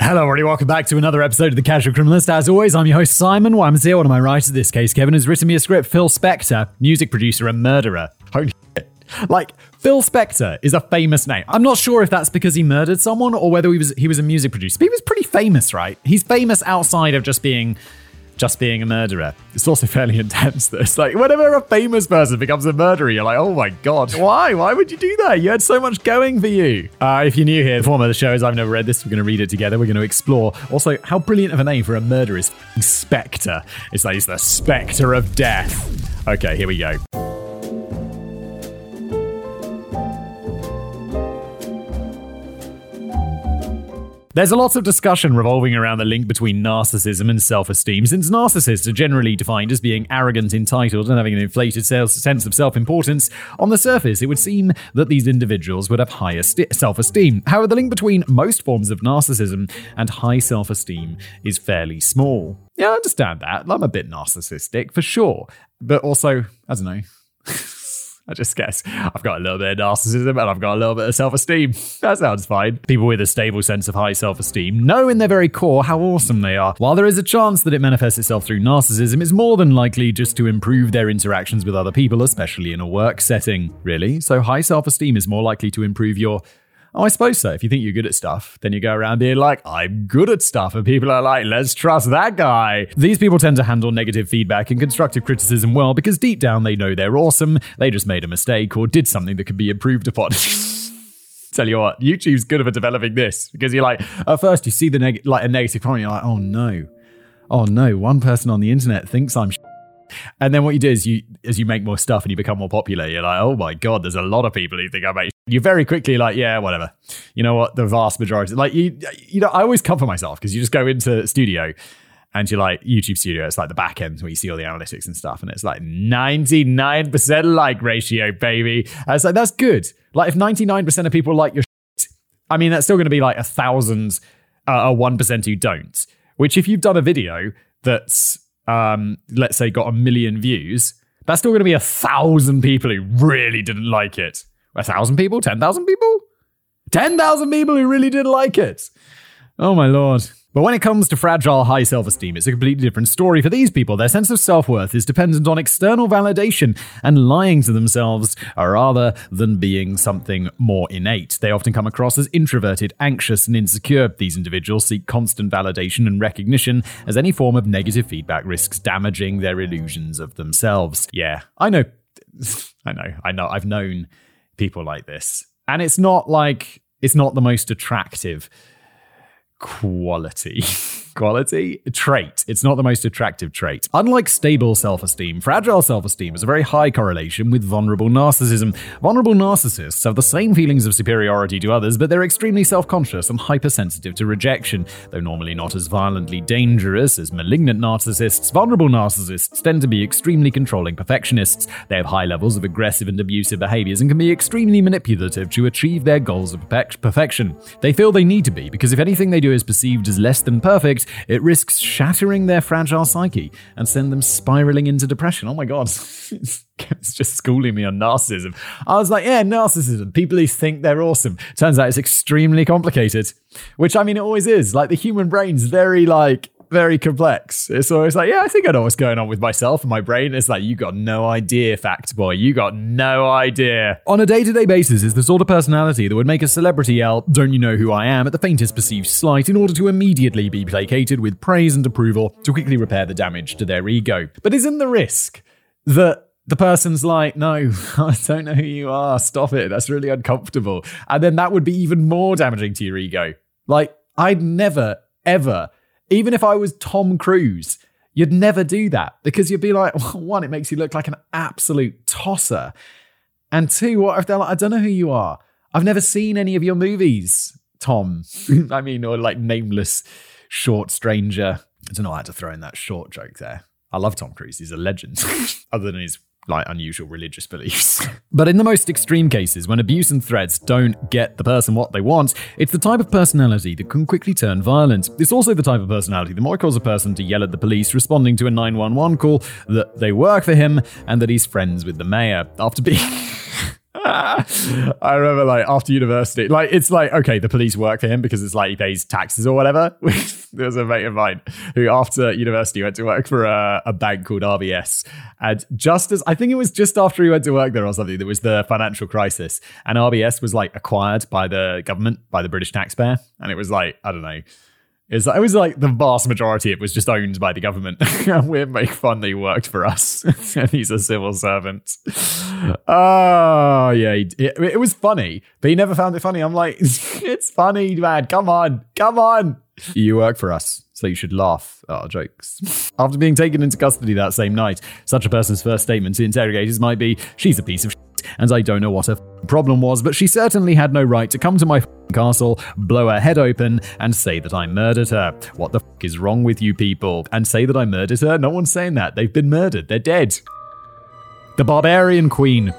Hello, everybody. Welcome back to another episode of The Casual Criminalist. As always, I'm your host, Simon Whistler. One of my writers this case, Kevin, has written me a script. Phil Spector, music producer and murderer. Holy shit. Like, Phil Spector is a famous name. I'm not sure if that's because he murdered someone or whether he was he was a music producer. But he was pretty famous, right? He's famous outside of just being just being a murderer. It's also fairly intense. This like whenever a famous person becomes a murderer, you're like, oh my god, why? Why would you do that? You had so much going for you. Uh, if you're new here, the form of the show is I've never read this. We're going to read it together. We're going to explore also how brilliant of a name for a murderer is. Spectre. It's like it's the spectre of death. Okay, here we go. There's a lot of discussion revolving around the link between narcissism and self esteem, since narcissists are generally defined as being arrogant, entitled, and having an inflated sense of self importance. On the surface, it would seem that these individuals would have higher st- self esteem. However, the link between most forms of narcissism and high self esteem is fairly small. Yeah, I understand that. I'm a bit narcissistic, for sure. But also, I don't know. I just guess I've got a little bit of narcissism and I've got a little bit of self esteem. That sounds fine. People with a stable sense of high self esteem know in their very core how awesome they are. While there is a chance that it manifests itself through narcissism, it's more than likely just to improve their interactions with other people, especially in a work setting. Really? So high self esteem is more likely to improve your Oh, I suppose so. If you think you're good at stuff, then you go around being like, I'm good at stuff. And people are like, let's trust that guy. These people tend to handle negative feedback and constructive criticism well because deep down they know they're awesome. They just made a mistake or did something that could be improved upon. Tell you what, YouTube's good at developing this because you're like, at first you see the neg- like a negative comment, you're like, oh no, oh no, one person on the internet thinks I'm. Sh-. And then what you do is you, as you make more stuff and you become more popular, you're like, oh my god, there's a lot of people who think I make you very quickly like, yeah, whatever. You know what? The vast majority, like you, you know, I always comfort myself because you just go into studio and you're like YouTube Studio. It's like the back end where you see all the analytics and stuff, and it's like 99% like ratio, baby. And it's like that's good. Like if 99% of people like your, shit, I mean, that's still going to be like a thousand, uh, a one percent who don't. Which if you've done a video that's, um, let's say, got a million views, that's still going to be a thousand people who really didn't like it. A thousand people? Ten thousand people? Ten thousand people who really didn't like it. Oh my lord. But when it comes to fragile high self esteem, it's a completely different story. For these people, their sense of self worth is dependent on external validation and lying to themselves rather than being something more innate. They often come across as introverted, anxious, and insecure. These individuals seek constant validation and recognition, as any form of negative feedback risks damaging their illusions of themselves. Yeah, I know. I know. I know. I've known people like this. And it's not like it's not the most attractive quality. quality? Trait. It's not the most attractive trait. Unlike stable self esteem, fragile self esteem has a very high correlation with vulnerable narcissism. Vulnerable narcissists have the same feelings of superiority to others, but they're extremely self conscious and hypersensitive to rejection. Though normally not as violently dangerous as malignant narcissists, vulnerable narcissists tend to be extremely controlling perfectionists. They have high levels of aggressive and abusive behaviors and can be extremely manipulative to achieve their goals of perfection. They feel they need to be because if anything they do is perceived as less than perfect, it risks shattering their fragile psyche and send them spiraling into depression. Oh my god. it's just schooling me on narcissism. I was like, yeah, narcissism. People who think they're awesome. Turns out it's extremely complicated. Which I mean it always is. Like the human brain's very like very complex. It's always like, yeah, I think I know what's going on with myself and my brain. It's like, you got no idea, fact boy. You got no idea. On a day to day basis, is the sort of personality that would make a celebrity yell, Don't you know who I am? at the faintest perceived slight in order to immediately be placated with praise and approval to quickly repair the damage to their ego. But isn't the risk that the person's like, no, I don't know who you are. Stop it. That's really uncomfortable. And then that would be even more damaging to your ego. Like, I'd never, ever, even if I was Tom Cruise, you'd never do that because you'd be like, well, one, it makes you look like an absolute tosser. And two, what if they're like, I don't know who you are. I've never seen any of your movies, Tom. I mean, or like nameless short stranger. I don't know I had to throw in that short joke there. I love Tom Cruise. He's a legend, other than his like unusual religious beliefs. but in the most extreme cases, when abuse and threats don't get the person what they want, it's the type of personality that can quickly turn violent. It's also the type of personality that might cause a person to yell at the police responding to a 911 call that they work for him and that he's friends with the mayor after being. I remember like after university, like it's like okay, the police work for him because it's like he pays taxes or whatever. there was a mate of mine who after university went to work for a, a, bank called RBS, and just as I think it was just after he went to work there or something, there was the financial crisis, and RBS was like acquired by the government by the British taxpayer, and it was like I don't know is it was like the vast majority it was just owned by the government. we make fun that he worked for us. and he's a civil servant. Oh, yeah. It, it, was funny, but he never found it funny. I'm like, it's funny, man. Come on. Come on. You work for us, so you should laugh at our jokes. After being taken into custody that same night, such a person's first statement to interrogators might be, she's a piece of and I don't know what her problem was, but she certainly had no right to come to my castle, blow her head open, and say that I murdered her. What the is wrong with you people? And say that I murdered her? No one's saying that. They've been murdered. They're dead. The Barbarian Queen.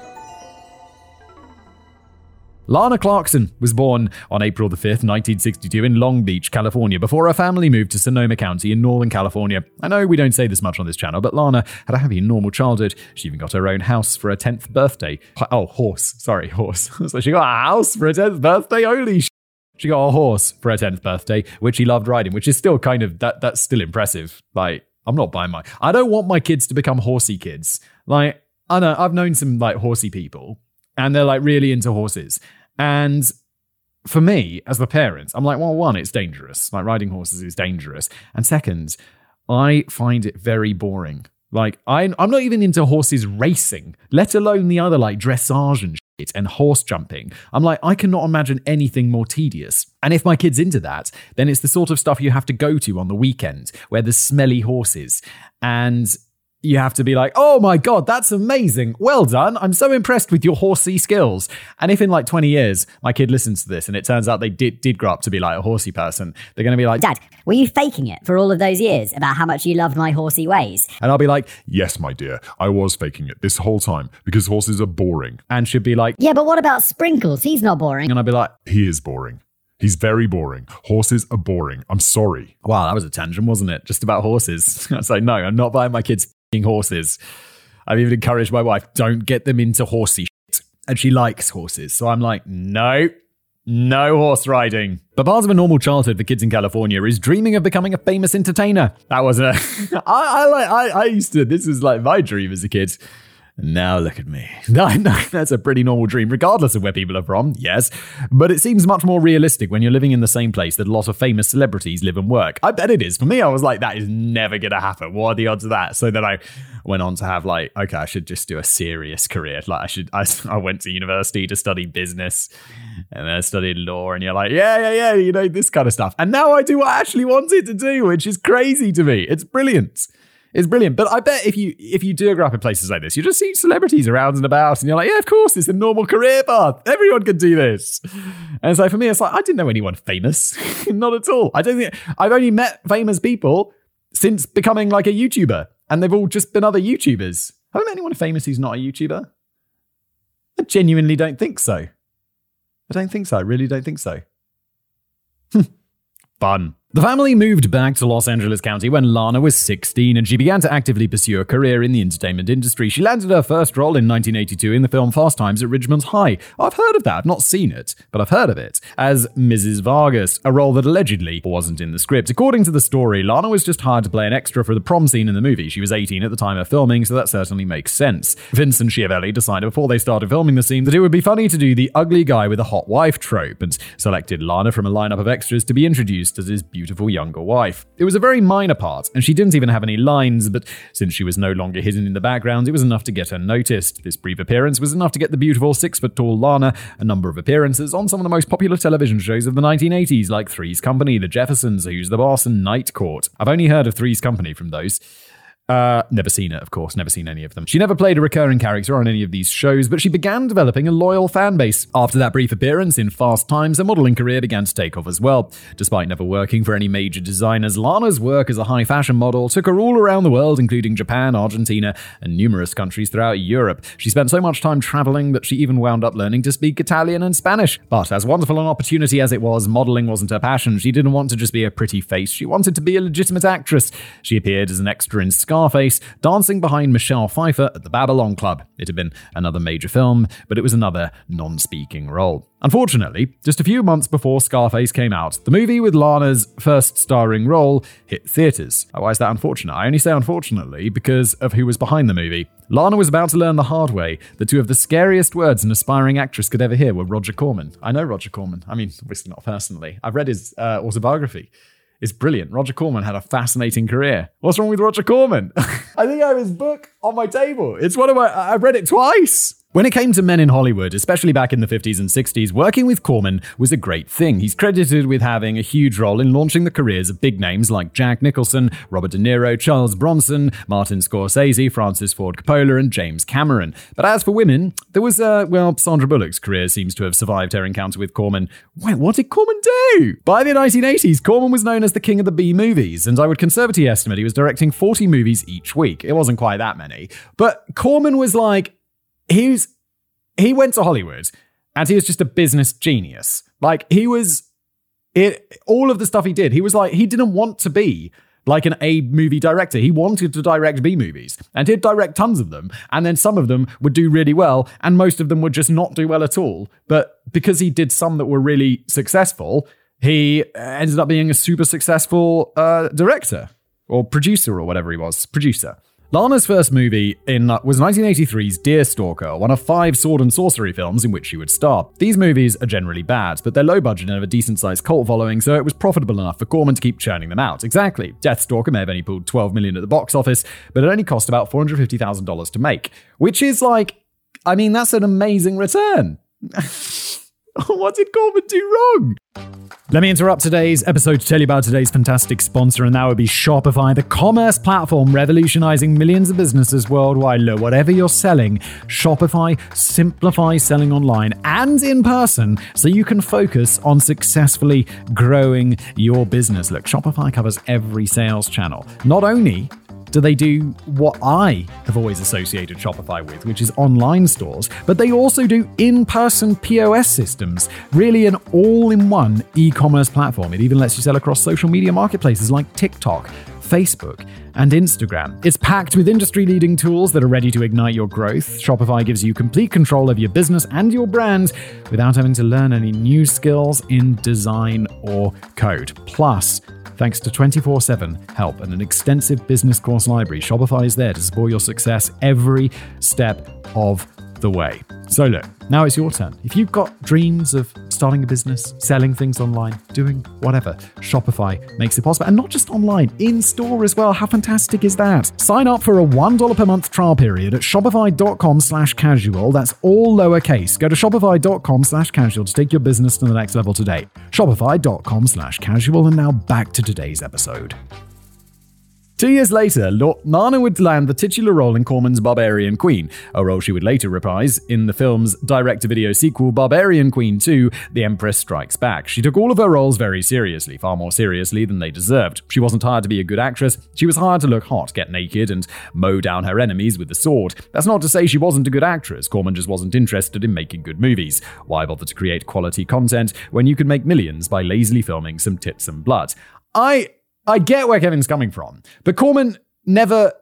Lana Clarkson was born on April the 5th, 1962 in Long Beach, California, before her family moved to Sonoma County in Northern California. I know we don't say this much on this channel, but Lana had a happy normal childhood. She even got her own house for her 10th birthday. Oh, horse. Sorry, horse. so she got a house for her 10th birthday? Holy sh- she got a horse for her 10th birthday, which she loved riding, which is still kind of, that that's still impressive. Like, I'm not buying my, I don't want my kids to become horsey kids. Like, I know, I've known some like horsey people and they're like really into horses. And for me, as the parent, I'm like, well, one, it's dangerous. Like riding horses is dangerous. And second, I find it very boring. Like, I, I'm not even into horses racing, let alone the other like dressage and shit and horse jumping. I'm like, I cannot imagine anything more tedious. And if my kid's into that, then it's the sort of stuff you have to go to on the weekend where there's smelly horses. And you have to be like, oh my God, that's amazing. Well done. I'm so impressed with your horsey skills. And if in like 20 years my kid listens to this and it turns out they did, did grow up to be like a horsey person, they're going to be like, Dad, were you faking it for all of those years about how much you loved my horsey ways? And I'll be like, yes, my dear, I was faking it this whole time because horses are boring. And she'd be like, yeah, but what about Sprinkles? He's not boring. And I'd be like, he is boring. He's very boring. Horses are boring. I'm sorry. Wow, that was a tangent, wasn't it? Just about horses. I was like, no, I'm not buying my kids horses. I've even encouraged my wife, don't get them into horsey shit. And she likes horses. So I'm like, no, no horse riding. But part of a normal childhood for kids in California is dreaming of becoming a famous entertainer. That was a. I, I. I, I used to. This was like my dream as a kid. Now look at me. That's a pretty normal dream, regardless of where people are from, yes. But it seems much more realistic when you're living in the same place that a lot of famous celebrities live and work. I bet it is. For me, I was like, that is never going to happen. What are the odds of that? So then I went on to have like, okay, I should just do a serious career. Like I should, I, I went to university to study business and then I studied law and you're like, yeah, yeah, yeah, you know, this kind of stuff. And now I do what I actually wanted to do, which is crazy to me. It's brilliant. It's brilliant. But I bet if you if you do grow up in places like this, you just see celebrities around and about, and you're like, yeah, of course, it's a normal career path. Everyone can do this. And so for me, it's like I didn't know anyone famous, not at all. I don't think I've only met famous people since becoming like a YouTuber, and they've all just been other YouTubers. Have I met anyone famous who's not a YouTuber? I genuinely don't think so. I don't think so. I really don't think so. Hmm. Fun. The family moved back to Los Angeles County when Lana was 16 and she began to actively pursue a career in the entertainment industry. She landed her first role in 1982 in the film Fast Times at Ridgemont High. I've heard of that, I've not seen it, but I've heard of it, as Mrs. Vargas, a role that allegedly wasn't in the script. According to the story, Lana was just hired to play an extra for the prom scene in the movie. She was 18 at the time of filming, so that certainly makes sense. Vincent Schiavelli decided before they started filming the scene that it would be funny to do the ugly guy with a hot wife trope and selected Lana from a lineup of extras to be introduced as his beautiful younger wife wife. It was a very minor part, and she didn't even have any lines, but since she was no longer hidden in the background, it was enough to get her noticed. This brief appearance was enough to get the beautiful six foot tall Lana a number of appearances on some of the most popular television shows of the 1980s, like Three's Company, The Jeffersons, Who's the Boss, and Night Court. I've only heard of Three's Company from those. Uh, never seen it, of course, never seen any of them. She never played a recurring character on any of these shows, but she began developing a loyal fan base. After that brief appearance in Fast Times, her modeling career began to take off as well. Despite never working for any major designers, Lana's work as a high fashion model took her all around the world, including Japan, Argentina, and numerous countries throughout Europe. She spent so much time traveling that she even wound up learning to speak Italian and Spanish. But as wonderful an opportunity as it was, modeling wasn't her passion. She didn't want to just be a pretty face, she wanted to be a legitimate actress. She appeared as an extra in Scarface, dancing behind Michelle Pfeiffer at the Babylon Club. It had been another major film, but it was another non speaking role. Unfortunately, just a few months before Scarface came out, the movie with Lana's first starring role hit theatres. Why is that unfortunate? I only say unfortunately because of who was behind the movie. Lana was about to learn the hard way that two of the scariest words an aspiring actress could ever hear were Roger Corman. I know Roger Corman. I mean, obviously not personally. I've read his uh, autobiography is brilliant. Roger Corman had a fascinating career. What's wrong with Roger Corman? I think I have his book on my table. It's one of my, I've read it twice. When it came to men in Hollywood, especially back in the 50s and 60s, working with Corman was a great thing. He's credited with having a huge role in launching the careers of big names like Jack Nicholson, Robert De Niro, Charles Bronson, Martin Scorsese, Francis Ford Coppola, and James Cameron. But as for women, there was, uh, well, Sandra Bullock's career seems to have survived her encounter with Corman. Wait, what did Corman do? By the 1980s, Corman was known as the king of the B movies, and I would conservatively estimate he was directing 40 movies each week. It wasn't quite that many. But Corman was like, he's he went to Hollywood and he was just a business genius. Like he was it all of the stuff he did, he was like he didn't want to be like an A movie director. He wanted to direct B movies and he'd direct tons of them. And then some of them would do really well, and most of them would just not do well at all. But because he did some that were really successful, he ended up being a super successful uh, director or producer or whatever he was. Producer. Lana's first movie in uh, was 1983's Deathstalker, one of five sword and sorcery films in which she would star. These movies are generally bad, but they're low budget and have a decent sized cult following, so it was profitable enough for Corman to keep churning them out. Exactly. Deathstalker may have only pulled 12 million at the box office, but it only cost about $450,000 to make, which is like, I mean, that's an amazing return. what did Corman do wrong? Let me interrupt today's episode to tell you about today's fantastic sponsor, and that would be Shopify, the commerce platform revolutionizing millions of businesses worldwide. Look, whatever you're selling, Shopify simplifies selling online and in person so you can focus on successfully growing your business. Look, Shopify covers every sales channel. Not only do they do what I have always associated Shopify with, which is online stores, but they also do in person POS systems, really an all in one e commerce platform. It even lets you sell across social media marketplaces like TikTok, Facebook, and Instagram. It's packed with industry leading tools that are ready to ignite your growth. Shopify gives you complete control of your business and your brand without having to learn any new skills in design or code. Plus, Thanks to 24 7 help and an extensive business course library, Shopify is there to support your success every step of the way. So, look, now it's your turn. If you've got dreams of starting a business, selling things online, doing whatever, Shopify makes it possible. And not just online, in store as well. How fantastic is that? Sign up for a $1 per month trial period at shopify.com slash casual. That's all lowercase. Go to shopify.com slash casual to take your business to the next level today. Shopify.com slash casual. And now back to today's episode. Two years later, Lana would land the titular role in Corman's Barbarian Queen, a role she would later reprise in the film's direct to video sequel, Barbarian Queen 2 The Empress Strikes Back. She took all of her roles very seriously, far more seriously than they deserved. She wasn't hired to be a good actress, she was hired to look hot, get naked, and mow down her enemies with the sword. That's not to say she wasn't a good actress, Corman just wasn't interested in making good movies. Why bother to create quality content when you could make millions by lazily filming some tits and blood? I I get where Kevin's coming from, but Corman never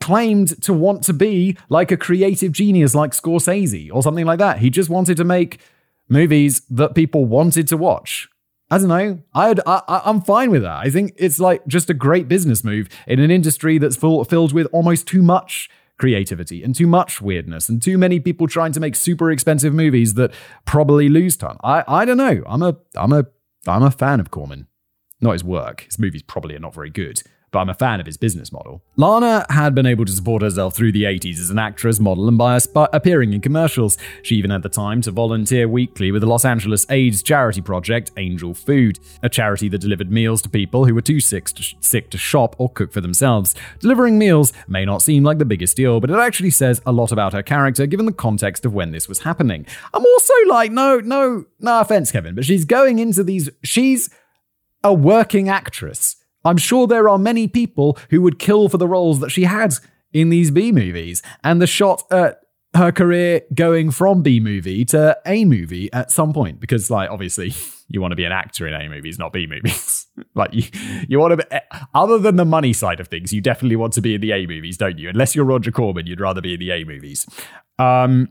claimed to want to be like a creative genius like Scorsese or something like that. He just wanted to make movies that people wanted to watch. I don't know. I'd, I, I'm fine with that. I think it's like just a great business move in an industry that's full, filled with almost too much creativity and too much weirdness and too many people trying to make super expensive movies that probably lose ton. I, I don't know. I'm a I'm a I'm a fan of Corman. Not his work. His movies probably are not very good but I'm a fan of his business model. Lana had been able to support herself through the 80s as an actress, model, and bias by appearing in commercials. She even had the time to volunteer weekly with the Los Angeles AIDS charity project Angel Food, a charity that delivered meals to people who were too sick to, sh- sick to shop or cook for themselves. Delivering meals may not seem like the biggest deal, but it actually says a lot about her character given the context of when this was happening. I'm also like, no, no, no offense, Kevin, but she's going into these, she's a working actress. I'm sure there are many people who would kill for the roles that she had in these B movies. And the shot at her career going from B movie to A movie at some point, because, like, obviously, you want to be an actor in A movies, not B movies. like, you, you want to be, other than the money side of things, you definitely want to be in the A movies, don't you? Unless you're Roger Corman, you'd rather be in the A movies. Um,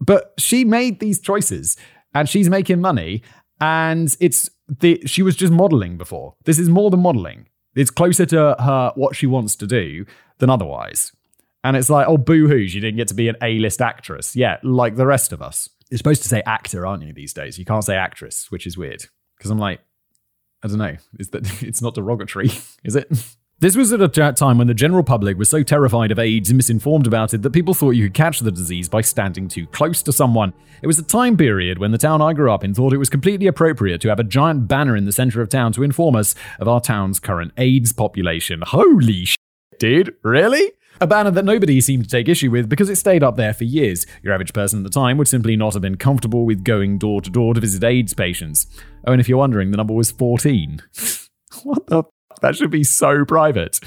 but she made these choices and she's making money. And it's the, she was just modeling before. This is more than modeling. It's closer to her what she wants to do than otherwise. And it's like, oh, boo hoo, she didn't get to be an A list actress. Yeah, like the rest of us. You're supposed to say actor, aren't you, these days? You can't say actress, which is weird. Because I'm like, I don't know. Is that it's not derogatory, is it? This was at a time when the general public was so terrified of AIDS and misinformed about it that people thought you could catch the disease by standing too close to someone. It was a time period when the town I grew up in thought it was completely appropriate to have a giant banner in the center of town to inform us of our town's current AIDS population. Holy shit, dude, really? A banner that nobody seemed to take issue with because it stayed up there for years. Your average person at the time would simply not have been comfortable with going door to door to visit AIDS patients. Oh, and if you're wondering, the number was 14. what the that should be so private.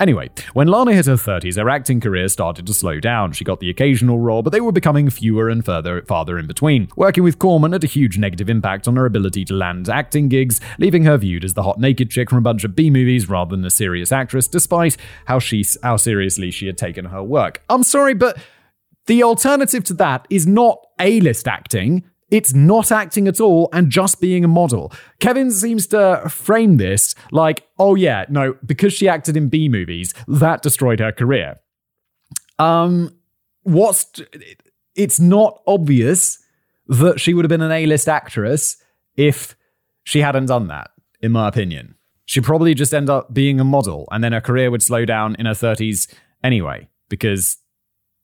Anyway, when Lana hit her 30s, her acting career started to slow down. She got the occasional role, but they were becoming fewer and further farther in between. Working with Corman had a huge negative impact on her ability to land acting gigs, leaving her viewed as the hot naked chick from a bunch of B movies rather than a serious actress, despite how she how seriously she had taken her work. I'm sorry, but the alternative to that is not A-list acting. It's not acting at all and just being a model. Kevin seems to frame this like, oh yeah, no, because she acted in B movies, that destroyed her career. Um, what's it's not obvious that she would have been an A-list actress if she hadn't done that, in my opinion. She'd probably just end up being a model and then her career would slow down in her 30s anyway, because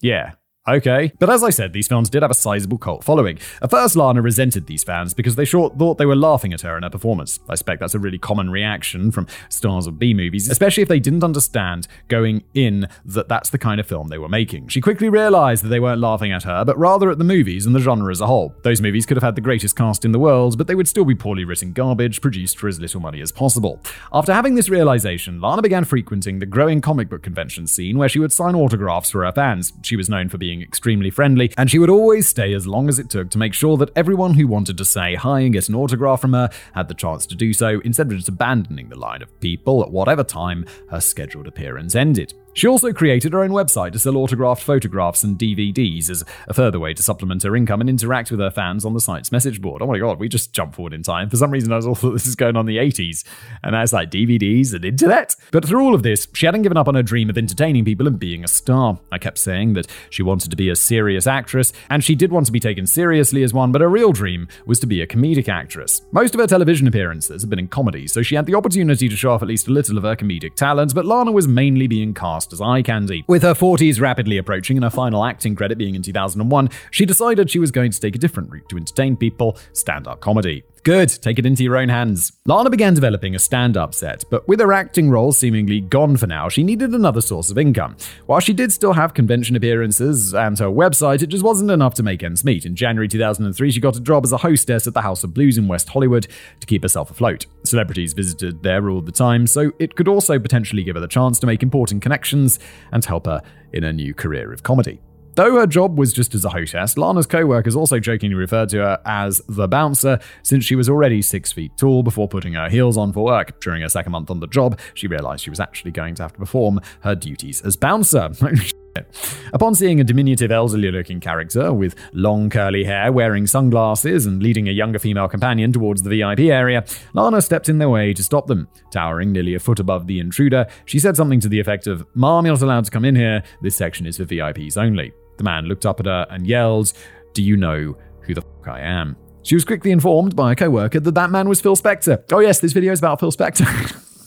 yeah, Okay. But as I said, these films did have a sizable cult following. At first, Lana resented these fans because they short thought they were laughing at her and her performance. I suspect that's a really common reaction from stars of B movies, especially if they didn't understand going in that that's the kind of film they were making. She quickly realized that they weren't laughing at her, but rather at the movies and the genre as a whole. Those movies could have had the greatest cast in the world, but they would still be poorly written garbage produced for as little money as possible. After having this realization, Lana began frequenting the growing comic book convention scene where she would sign autographs for her fans. She was known for being being extremely friendly, and she would always stay as long as it took to make sure that everyone who wanted to say hi and get an autograph from her had the chance to do so instead of just abandoning the line of people at whatever time her scheduled appearance ended. She also created her own website to sell autographed photographs and DVDs as a further way to supplement her income and interact with her fans on the site's message board. Oh my god, we just jumped forward in time. For some reason, I was all thought this is going on in the 80s, and that's like DVDs and internet. But through all of this, she hadn't given up on her dream of entertaining people and being a star. I kept saying that she wanted to be a serious actress, and she did want to be taken seriously as one, but her real dream was to be a comedic actress. Most of her television appearances have been in comedy, so she had the opportunity to show off at least a little of her comedic talent, but Lana was mainly being cast cast as eye candy. With her 40s rapidly approaching and her final acting credit being in 2001, she decided she was going to take a different route to entertain people stand up comedy. Good, take it into your own hands. Lana began developing a stand up set, but with her acting role seemingly gone for now, she needed another source of income. While she did still have convention appearances and her website, it just wasn't enough to make ends meet. In January 2003, she got a job as a hostess at the House of Blues in West Hollywood to keep herself afloat. Celebrities visited there all the time, so it could also potentially give her the chance to make important connections and help her in a new career of comedy. Though her job was just as a hostess, Lana's co workers also jokingly referred to her as the bouncer, since she was already six feet tall before putting her heels on for work. During her second month on the job, she realized she was actually going to have to perform her duties as bouncer. Upon seeing a diminutive, elderly looking character with long curly hair, wearing sunglasses, and leading a younger female companion towards the VIP area, Lana stepped in their way to stop them. Towering nearly a foot above the intruder, she said something to the effect of, Mom, you're not allowed to come in here. This section is for VIPs only. The man looked up at her and yelled, Do you know who the fuck I am? She was quickly informed by a co worker that that man was Phil Spector. Oh, yes, this video is about Phil Spector.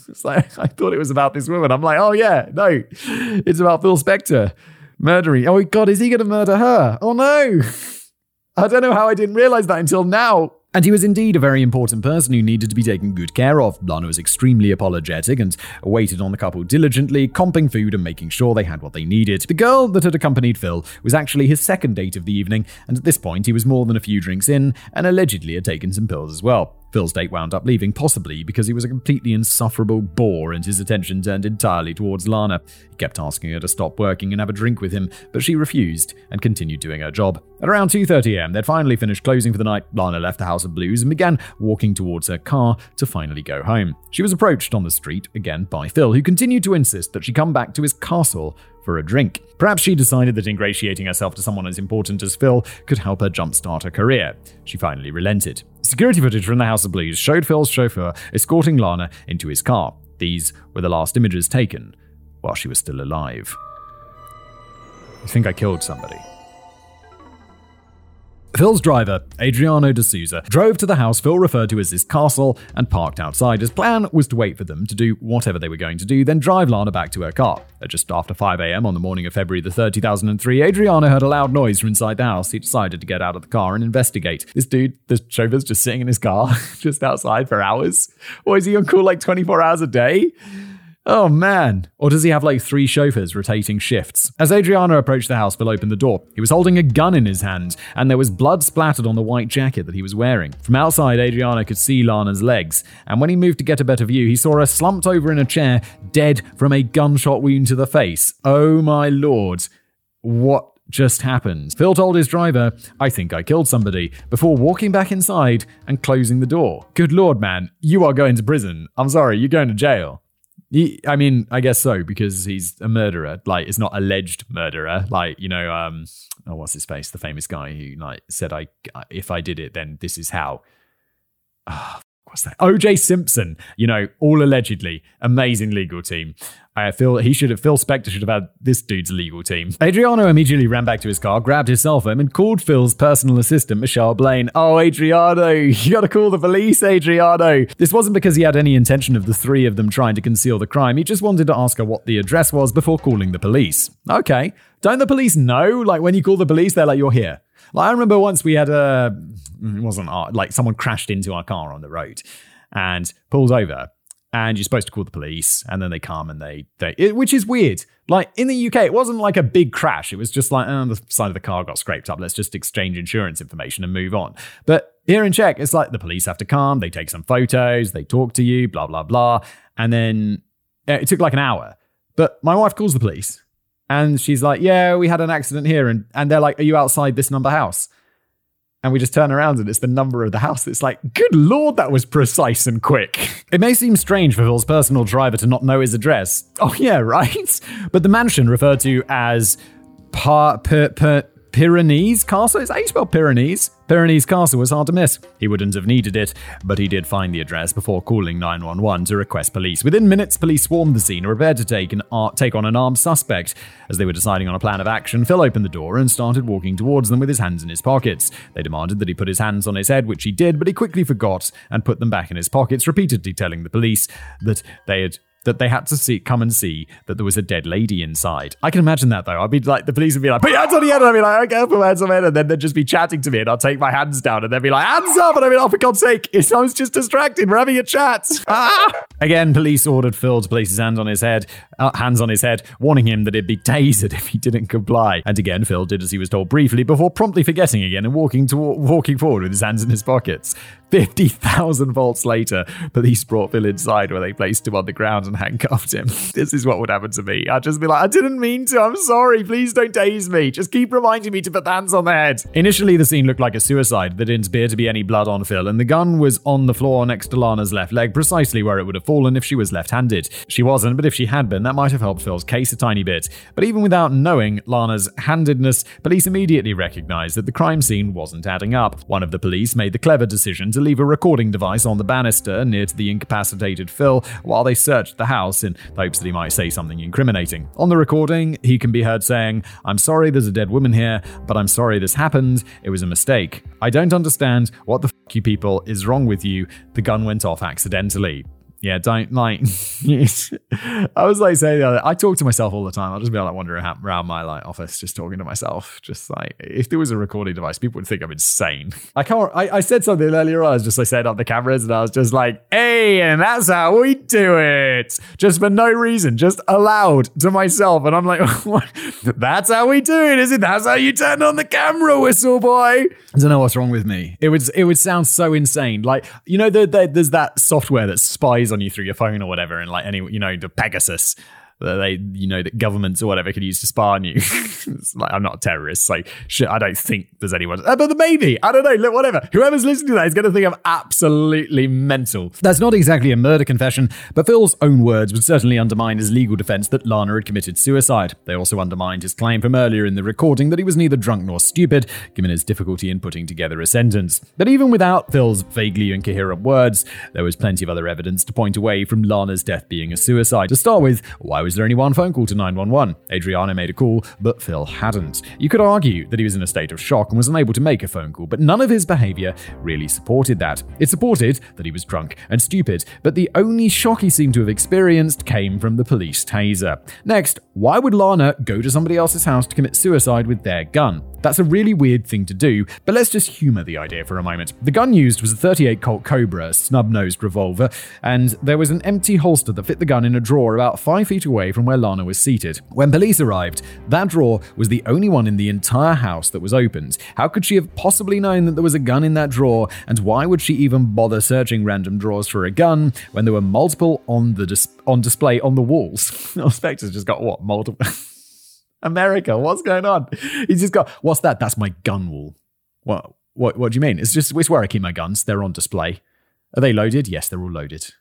it's like, I thought it was about this woman. I'm like, oh, yeah, no, it's about Phil Spector murdering. Oh, God, is he going to murder her? Oh, no. I don't know how I didn't realize that until now. And he was indeed a very important person who needed to be taken good care of. Lana was extremely apologetic and waited on the couple diligently, comping food and making sure they had what they needed. The girl that had accompanied Phil was actually his second date of the evening, and at this point he was more than a few drinks in and allegedly had taken some pills as well. Phil's date wound up leaving, possibly because he was a completely insufferable bore and his attention turned entirely towards Lana. He kept asking her to stop working and have a drink with him, but she refused and continued doing her job. At around 2.30am, they'd finally finished closing for the night. Lana left the House of Blues and began walking towards her car to finally go home. She was approached on the street again by Phil, who continued to insist that she come back to his castle for a drink. Perhaps she decided that ingratiating herself to someone as important as Phil could help her jumpstart her career. She finally relented. Security footage from the House of Blues showed Phil's chauffeur escorting Lana into his car. These were the last images taken while she was still alive. I think I killed somebody. Phil's driver, Adriano de Souza, drove to the house Phil referred to as his castle and parked outside. His plan was to wait for them to do whatever they were going to do, then drive Lana back to her car. At just after 5 a.m. on the morning of February the 3rd, 2003, Adriano heard a loud noise from inside the house. He decided to get out of the car and investigate. This dude, the chauffeur's just sitting in his car, just outside for hours. Or is he on call like 24 hours a day? Oh man. Or does he have like three chauffeurs rotating shifts? As Adriano approached the house, Phil opened the door. He was holding a gun in his hand, and there was blood splattered on the white jacket that he was wearing. From outside, Adriano could see Lana's legs, and when he moved to get a better view, he saw her slumped over in a chair, dead from a gunshot wound to the face. Oh my lord. What just happened. Phil told his driver, I think I killed somebody, before walking back inside and closing the door. Good lord, man, you are going to prison. I'm sorry, you're going to jail. I mean, I guess so because he's a murderer. Like, it's not alleged murderer. Like, you know, um, oh, what's his face? The famous guy who like said, "I if I did it, then this is how." Oh, what's that? OJ Simpson. You know, all allegedly. Amazing legal team. I feel he should have Phil Spector should have had this dude's legal team. Adriano immediately ran back to his car, grabbed his cell phone, and called Phil's personal assistant, Michelle Blaine. Oh, Adriano, you gotta call the police, Adriano. This wasn't because he had any intention of the three of them trying to conceal the crime. He just wanted to ask her what the address was before calling the police. Okay. Don't the police know? Like when you call the police, they're like, you're here. Like I remember once we had a mm, it wasn't our, like someone crashed into our car on the road and pulled over and you're supposed to call the police and then they come and they they it, which is weird. Like in the uk it wasn't like a big crash. It was just like oh, the side of the car got scraped up. Let's just exchange insurance information and move on. But here in czech it's like the police have to come. They take some photos. They talk to you blah blah blah. And then eh, it took like an hour. But my wife calls the police and she's like yeah we had an accident here and and they're like are you outside this number house and we just turn around and it's the number of the house. It's like, good lord, that was precise and quick. It may seem strange for Phil's personal driver to not know his address. Oh, yeah, right? But the mansion referred to as Pa, per, per, Pyrenees Castle? Is that how you spell Pyrenees? Pyrenees Castle was hard to miss. He wouldn't have needed it, but he did find the address before calling 911 to request police. Within minutes, police swarmed the scene and prepared to take, an, uh, take on an armed suspect. As they were deciding on a plan of action, Phil opened the door and started walking towards them with his hands in his pockets. They demanded that he put his hands on his head, which he did, but he quickly forgot and put them back in his pockets, repeatedly telling the police that they had that they had to see come and see that there was a dead lady inside. I can imagine that though. I'd be like, the police would be like, put your hands on your head, and I'd be like, okay, put my hands on my head, and then they'd just be chatting to me, and I'll take my hands down, and they'd be like, hands up, and I'd be like, oh, for God's sake, I was just distracted. We're having a chat. Ah! Again, police ordered Phil to place his hands on his head, uh, hands on his head, warning him that he'd be tasered if he didn't comply. And again, Phil did as he was told briefly before promptly forgetting again and walking to walking forward with his hands in his pockets. 50,000 volts later, police brought Phil inside where they placed him on the ground and handcuffed him. This is what would happen to me. I'd just be like, I didn't mean to. I'm sorry. Please don't tase me. Just keep reminding me to put the hands on the head. Initially, the scene looked like a suicide. There didn't appear to be any blood on Phil, and the gun was on the floor next to Lana's left leg, precisely where it would have fallen if she was left handed. She wasn't, but if she had been, that might have helped Phil's case a tiny bit. But even without knowing Lana's handedness, police immediately recognized that the crime scene wasn't adding up. One of the police made the clever decision to leave a recording device on the banister near to the incapacitated Phil while they searched the house in the hopes that he might say something incriminating. On the recording, he can be heard saying, I'm sorry there's a dead woman here, but I'm sorry this happened. It was a mistake. I don't understand what the f you people is wrong with you. The gun went off accidentally yeah, don't like. I was like saying, the other, I talk to myself all the time. I'll just be like wandering around my like office, just talking to myself. Just like if there was a recording device, people would think I'm insane. I can't. I, I said something earlier. I was just like setting up the cameras, and I was just like, "Hey, and that's how we do it," just for no reason, just aloud to myself. And I'm like, "That's how we do it, is it? That's how you turn on the camera, whistle boy." I don't know what's wrong with me. It would it would sound so insane. Like you know, the, the, there's that software that spies on you through your phone or whatever, and like any, you know, the Pegasus that they, you know, that governments or whatever could use to spy on you. like, I'm not a terrorist. Like, shit, I don't think there's anyone. Uh, but maybe. I don't know. Whatever. Whoever's listening to that is going to think I'm absolutely mental. That's not exactly a murder confession, but Phil's own words would certainly undermine his legal defense that Lana had committed suicide. They also undermined his claim from earlier in the recording that he was neither drunk nor stupid, given his difficulty in putting together a sentence. But even without Phil's vaguely incoherent words, there was plenty of other evidence to point away from Lana's death being a suicide. To start with, why was was there only one phone call to 911. Adriano made a call, but Phil hadn't. You could argue that he was in a state of shock and was unable to make a phone call, but none of his behavior really supported that. It supported that he was drunk and stupid, but the only shock he seemed to have experienced came from the police taser. Next, why would Lana go to somebody else's house to commit suicide with their gun? That's a really weird thing to do, but let's just humor the idea for a moment. The gun used was a 38 Colt Cobra, snub nosed revolver, and there was an empty holster that fit the gun in a drawer about five feet away from where Lana was seated. When police arrived, that drawer was the only one in the entire house that was opened. How could she have possibly known that there was a gun in that drawer, and why would she even bother searching random drawers for a gun when there were multiple on the dis- on display on the walls? Spector's just got what multiple. America, what's going on? He's just got, what's that? That's my gun wall. What, what, what do you mean? It's just, it's where I keep my guns. They're on display. Are they loaded? Yes, they're all loaded.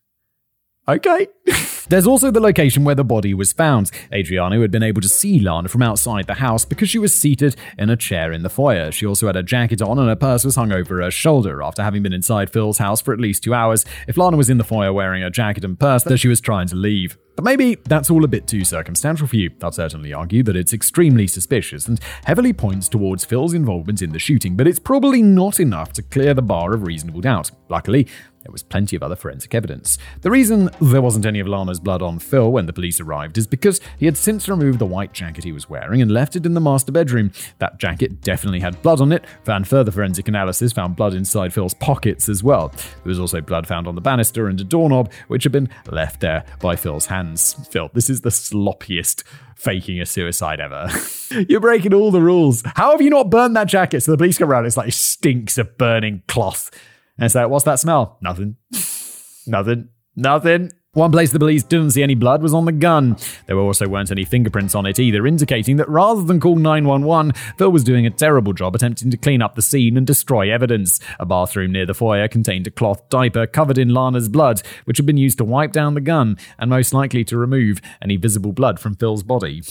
Okay. There's also the location where the body was found. Adriano had been able to see Lana from outside the house because she was seated in a chair in the foyer. She also had a jacket on and her purse was hung over her shoulder after having been inside Phil's house for at least two hours. If Lana was in the foyer wearing a jacket and purse, then she was trying to leave. But maybe that's all a bit too circumstantial for you. I'd certainly argue that it's extremely suspicious and heavily points towards Phil's involvement in the shooting, but it's probably not enough to clear the bar of reasonable doubt. Luckily, there was plenty of other forensic evidence. The reason there wasn't any of Lana's blood on Phil when the police arrived is because he had since removed the white jacket he was wearing and left it in the master bedroom. That jacket definitely had blood on it, and further forensic analysis found blood inside Phil's pockets as well. There was also blood found on the banister and a doorknob, which had been left there by Phil's hands. Phil, this is the sloppiest faking a suicide ever. You're breaking all the rules. How have you not burned that jacket? So the police come around, it's like stinks of burning cloth. And it's like, what's that smell? Nothing. Nothing. Nothing. One place the police didn't see any blood was on the gun. There also weren't any fingerprints on it either, indicating that rather than call 911, Phil was doing a terrible job attempting to clean up the scene and destroy evidence. A bathroom near the foyer contained a cloth diaper covered in Lana's blood, which had been used to wipe down the gun and most likely to remove any visible blood from Phil's body.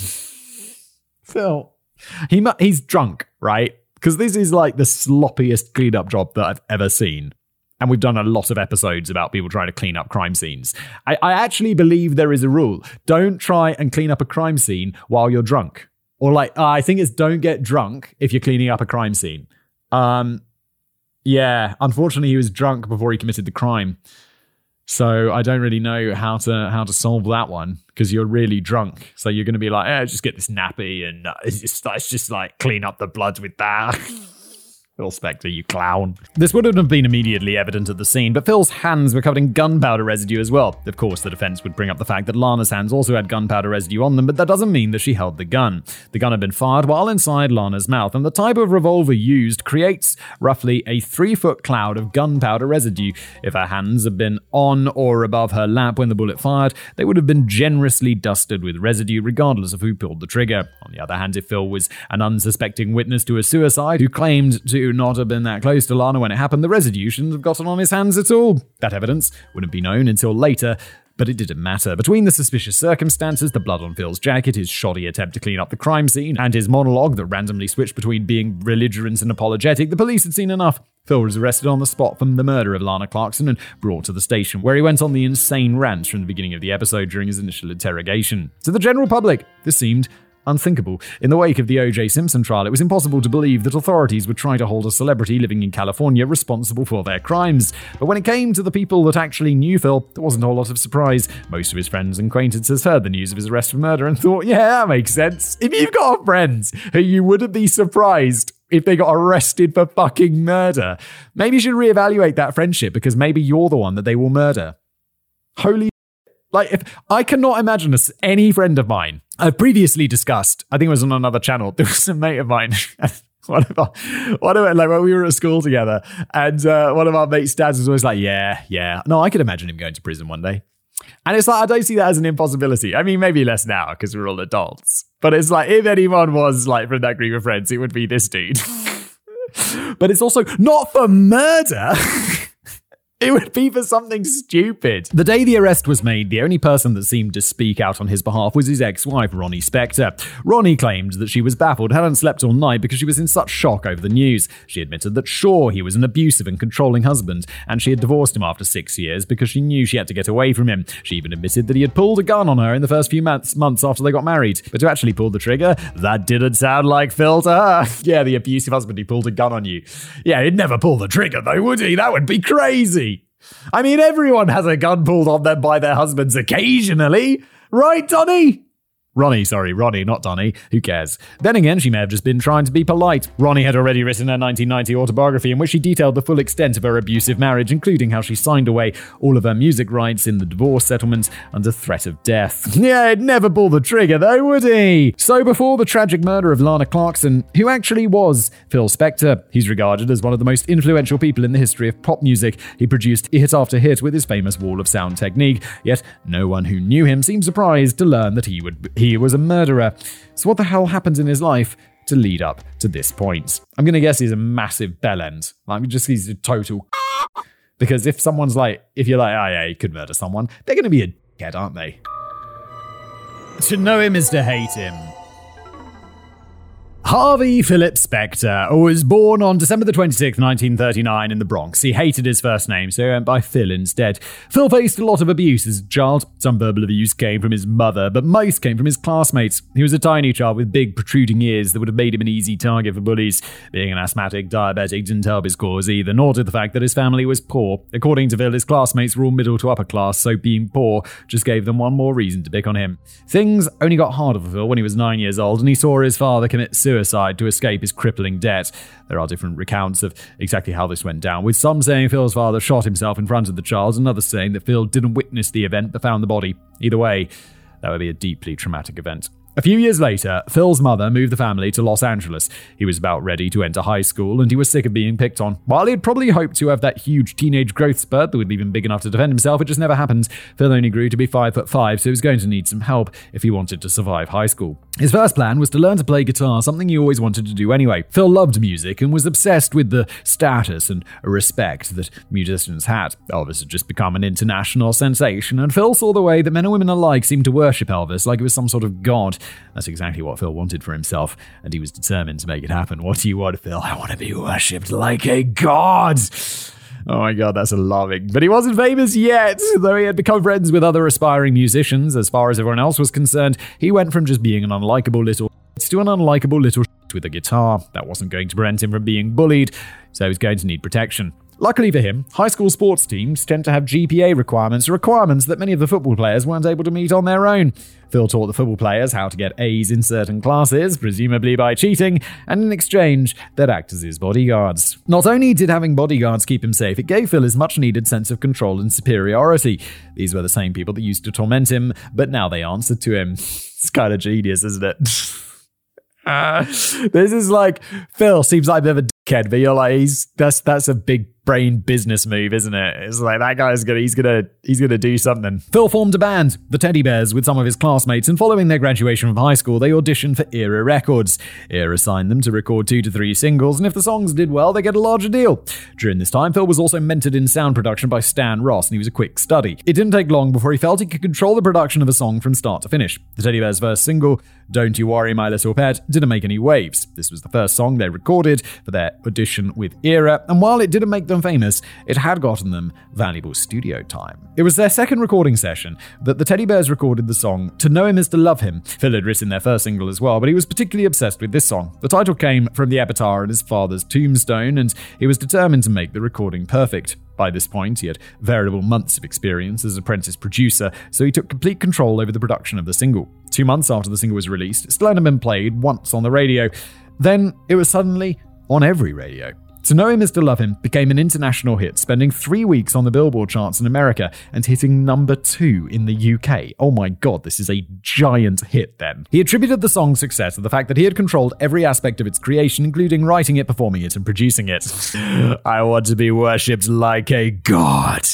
Phil. He mu- he's drunk, right? Because this is like the sloppiest cleanup job that I've ever seen and we've done a lot of episodes about people trying to clean up crime scenes. I, I, actually believe there is a rule. Don't try and clean up a crime scene while you're drunk. Or like, uh, I think it's don't get drunk if you're cleaning up a crime scene. Um, yeah, unfortunately, he was drunk before he committed the crime. So I don't really know how to how to solve that one because you're really drunk. So you're going to be like, eh, just get this nappy and uh, it's just, let's just like clean up the blood with that. Phil Spector, you clown. This wouldn't have been immediately evident at the scene, but Phil's hands were covered in gunpowder residue as well. Of course, the defense would bring up the fact that Lana's hands also had gunpowder residue on them, but that doesn't mean that she held the gun. The gun had been fired while inside Lana's mouth, and the type of revolver used creates roughly a three foot cloud of gunpowder residue. If her hands had been on or above her lap when the bullet fired, they would have been generously dusted with residue, regardless of who pulled the trigger. On the other hand, if Phil was an unsuspecting witness to a suicide who claimed to not have been that close to Lana when it happened, the residue shouldn't have gotten on his hands at all. That evidence wouldn't be known until later. But it didn't matter. Between the suspicious circumstances, the blood on Phil's jacket, his shoddy attempt to clean up the crime scene, and his monologue that randomly switched between being belligerent and apologetic, the police had seen enough. Phil was arrested on the spot for the murder of Lana Clarkson and brought to the station, where he went on the insane rant from the beginning of the episode during his initial interrogation. To the general public, this seemed unthinkable. In the wake of the O.J. Simpson trial, it was impossible to believe that authorities would try to hold a celebrity living in California responsible for their crimes. But when it came to the people that actually knew Phil, there wasn't a whole lot of surprise. Most of his friends and acquaintances heard the news of his arrest for murder and thought, yeah, that makes sense. If you've got friends who you wouldn't be surprised if they got arrested for fucking murder, maybe you should reevaluate that friendship because maybe you're the one that they will murder. Holy like, if I cannot imagine us, any friend of mine, I've previously discussed, I think it was on another channel, there was a mate of mine. one of our, one of like when we were at school together, and uh, one of our mates' dads was always like, "Yeah, yeah, no, I could imagine him going to prison one day." And it's like I don't see that as an impossibility. I mean, maybe less now because we're all adults, but it's like if anyone was like from that group of friends, it would be this dude. but it's also not for murder. It would be for something stupid. The day the arrest was made, the only person that seemed to speak out on his behalf was his ex wife, Ronnie Spector. Ronnie claimed that she was baffled, hadn't slept all night because she was in such shock over the news. She admitted that, sure, he was an abusive and controlling husband, and she had divorced him after six years because she knew she had to get away from him. She even admitted that he had pulled a gun on her in the first few months, months after they got married. But to actually pull the trigger, that didn't sound like Phil to her. yeah, the abusive husband, he pulled a gun on you. Yeah, he'd never pull the trigger, though, would he? That would be crazy. I mean, everyone has a gun pulled on them by their husbands occasionally, right, Donny? Ronnie, sorry, Ronnie, not Donnie. Who cares? Then again, she may have just been trying to be polite. Ronnie had already written her 1990 autobiography in which she detailed the full extent of her abusive marriage, including how she signed away all of her music rights in the divorce settlement under threat of death. Yeah, he'd never pull the trigger though, would he? So before the tragic murder of Lana Clarkson, who actually was Phil Spector, he's regarded as one of the most influential people in the history of pop music. He produced hit after hit with his famous wall of sound technique, yet no one who knew him seemed surprised to learn that he would he was a murderer. So, what the hell happens in his life to lead up to this point? I'm going to guess he's a massive bell end. Like, just he's a total. Because if someone's like, if you're like, oh yeah, he could murder someone, they're going to be a dickhead, aren't they? To know him is to hate him. Harvey Philip Spector was born on December the 26th, 1939 in the Bronx. He hated his first name, so he went by Phil instead. Phil faced a lot of abuse as a child. Some verbal abuse came from his mother, but most came from his classmates. He was a tiny child with big protruding ears that would have made him an easy target for bullies. Being an asthmatic diabetic didn't help his cause either, nor did the fact that his family was poor. According to Phil, his classmates were all middle to upper class, so being poor just gave them one more reason to pick on him. Things only got harder for Phil when he was nine years old and he saw his father commit suicide suicide to escape his crippling debt. There are different recounts of exactly how this went down, with some saying Phil's father shot himself in front of the child, and others saying that Phil didn't witness the event but found the body. Either way, that would be a deeply traumatic event. A few years later, Phil's mother moved the family to Los Angeles. He was about ready to enter high school and he was sick of being picked on. While he had probably hoped to have that huge teenage growth spurt that would leave him big enough to defend himself, it just never happened. Phil only grew to be 5 foot 5, so he was going to need some help if he wanted to survive high school. His first plan was to learn to play guitar, something he always wanted to do anyway. Phil loved music and was obsessed with the status and respect that musicians had. Elvis had just become an international sensation, and Phil saw the way that men and women alike seemed to worship Elvis like he was some sort of god. That's exactly what Phil wanted for himself, and he was determined to make it happen. What do you want, Phil? I want to be worshipped like a god. Oh my god, that's alarming. But he wasn't famous yet, though he had become friends with other aspiring musicians. As far as everyone else was concerned, he went from just being an unlikable little to an unlikable little with a guitar. That wasn't going to prevent him from being bullied, so he was going to need protection. Luckily for him, high school sports teams tend to have GPA requirements, requirements that many of the football players weren't able to meet on their own. Phil taught the football players how to get A's in certain classes, presumably by cheating, and in exchange, they'd act as his bodyguards. Not only did having bodyguards keep him safe, it gave Phil his much needed sense of control and superiority. These were the same people that used to torment him, but now they answered to him. It's kind of genius, isn't it? Uh, this is like Phil seems like a bit of a dickhead, but you're like he's that's that's a big brain business move, isn't it? It's like that guy's gonna he's gonna he's gonna do something. Phil formed a band, the Teddy Bears, with some of his classmates, and following their graduation from high school, they auditioned for Era Records. Era signed them to record two to three singles, and if the songs did well, they get a larger deal. During this time, Phil was also mentored in sound production by Stan Ross, and he was a quick study. It didn't take long before he felt he could control the production of a song from start to finish. The Teddy Bears' first single, Don't You Worry My Little Pet, didn't make any waves. This was the first song they recorded for their audition with Era, and while it didn't make them famous, it had gotten them valuable studio time. It was their second recording session that the Teddy Bears recorded the song To Know Him Is to Love Him. Phil had written their first single as well, but he was particularly obsessed with this song. The title came from the epitaph on his father's tombstone, and he was determined to make the recording perfect. By this point, he had veritable months of experience as apprentice producer, so he took complete control over the production of the single. Two months after the single was released, it still hadn't been played once on the radio. Then it was suddenly on every radio. To Know Him Is to Love Him became an international hit, spending three weeks on the Billboard charts in America and hitting number two in the UK. Oh my god, this is a giant hit then. He attributed the song's success to the fact that he had controlled every aspect of its creation, including writing it, performing it, and producing it. I want to be worshipped like a god.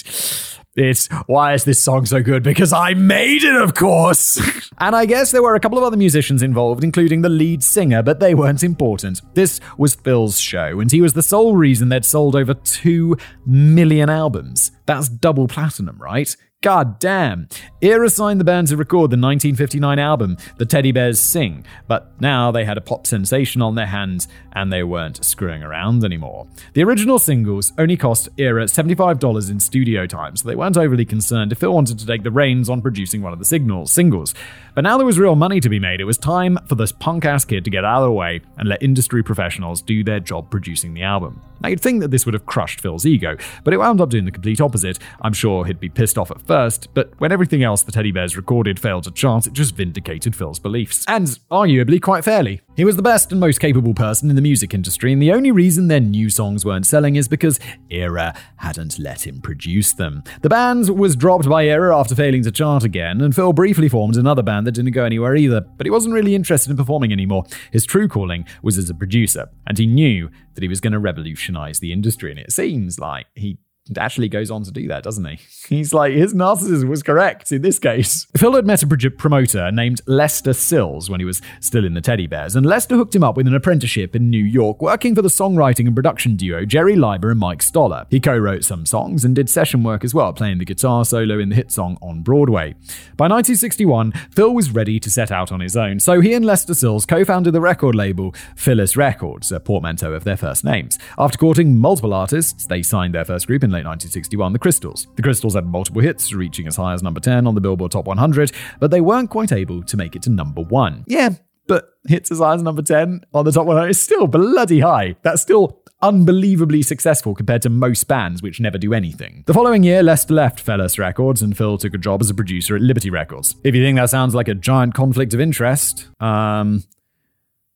It's why is this song so good? Because I made it, of course. and I guess there were a couple of other musicians involved, including the lead singer, but they weren't important. This was Phil's show, and he was the sole reason they'd sold over 2 million albums. That's double platinum, right? God damn. Era signed the band to record the 1959 album, The Teddy Bears Sing, but now they had a pop sensation on their hands and they weren't screwing around anymore. The original singles only cost Era $75 in studio time, so they weren't overly concerned if Phil wanted to take the reins on producing one of the signals, singles. But now there was real money to be made, it was time for this punk ass kid to get out of the way and let industry professionals do their job producing the album. Now, you'd think that this would have crushed Phil's ego, but it wound up doing the complete opposite. I'm sure he'd be pissed off at first, but when everything else the Teddy Bears recorded failed to chart, it just vindicated Phil's beliefs. And arguably quite fairly. He was the best and most capable person in the music industry, and the only reason their new songs weren't selling is because Era hadn't let him produce them. The band was dropped by Era after failing to chart again, and Phil briefly formed another band that didn't go anywhere either, but he wasn't really interested in performing anymore. His true calling was as a producer, and he knew that he was going to revolutionize the industry, and it seems like he actually goes on to do that, doesn't he? He's like, his narcissism was correct in this case. Phil had met a pro- promoter named Lester Sills when he was still in the Teddy Bears, and Lester hooked him up with an apprenticeship in New York, working for the songwriting and production duo Jerry Leiber and Mike Stoller. He co wrote some songs and did session work as well, playing the guitar solo in the hit song On Broadway. By 1961, Phil was ready to set out on his own, so he and Lester Sills co founded the record label Philles Records, a portmanteau of their first names. After courting multiple artists, they signed their first group in late 1961, the Crystals. The Crystals had multiple hits, reaching as high as number 10 on the Billboard Top 100, but they weren't quite able to make it to number 1. Yeah, but hits as high as number 10 on the top 100 is still bloody high. That's still unbelievably successful compared to most bands which never do anything. The following year, Lester left Philles Records and Phil took a job as a producer at Liberty Records. If you think that sounds like a giant conflict of interest, um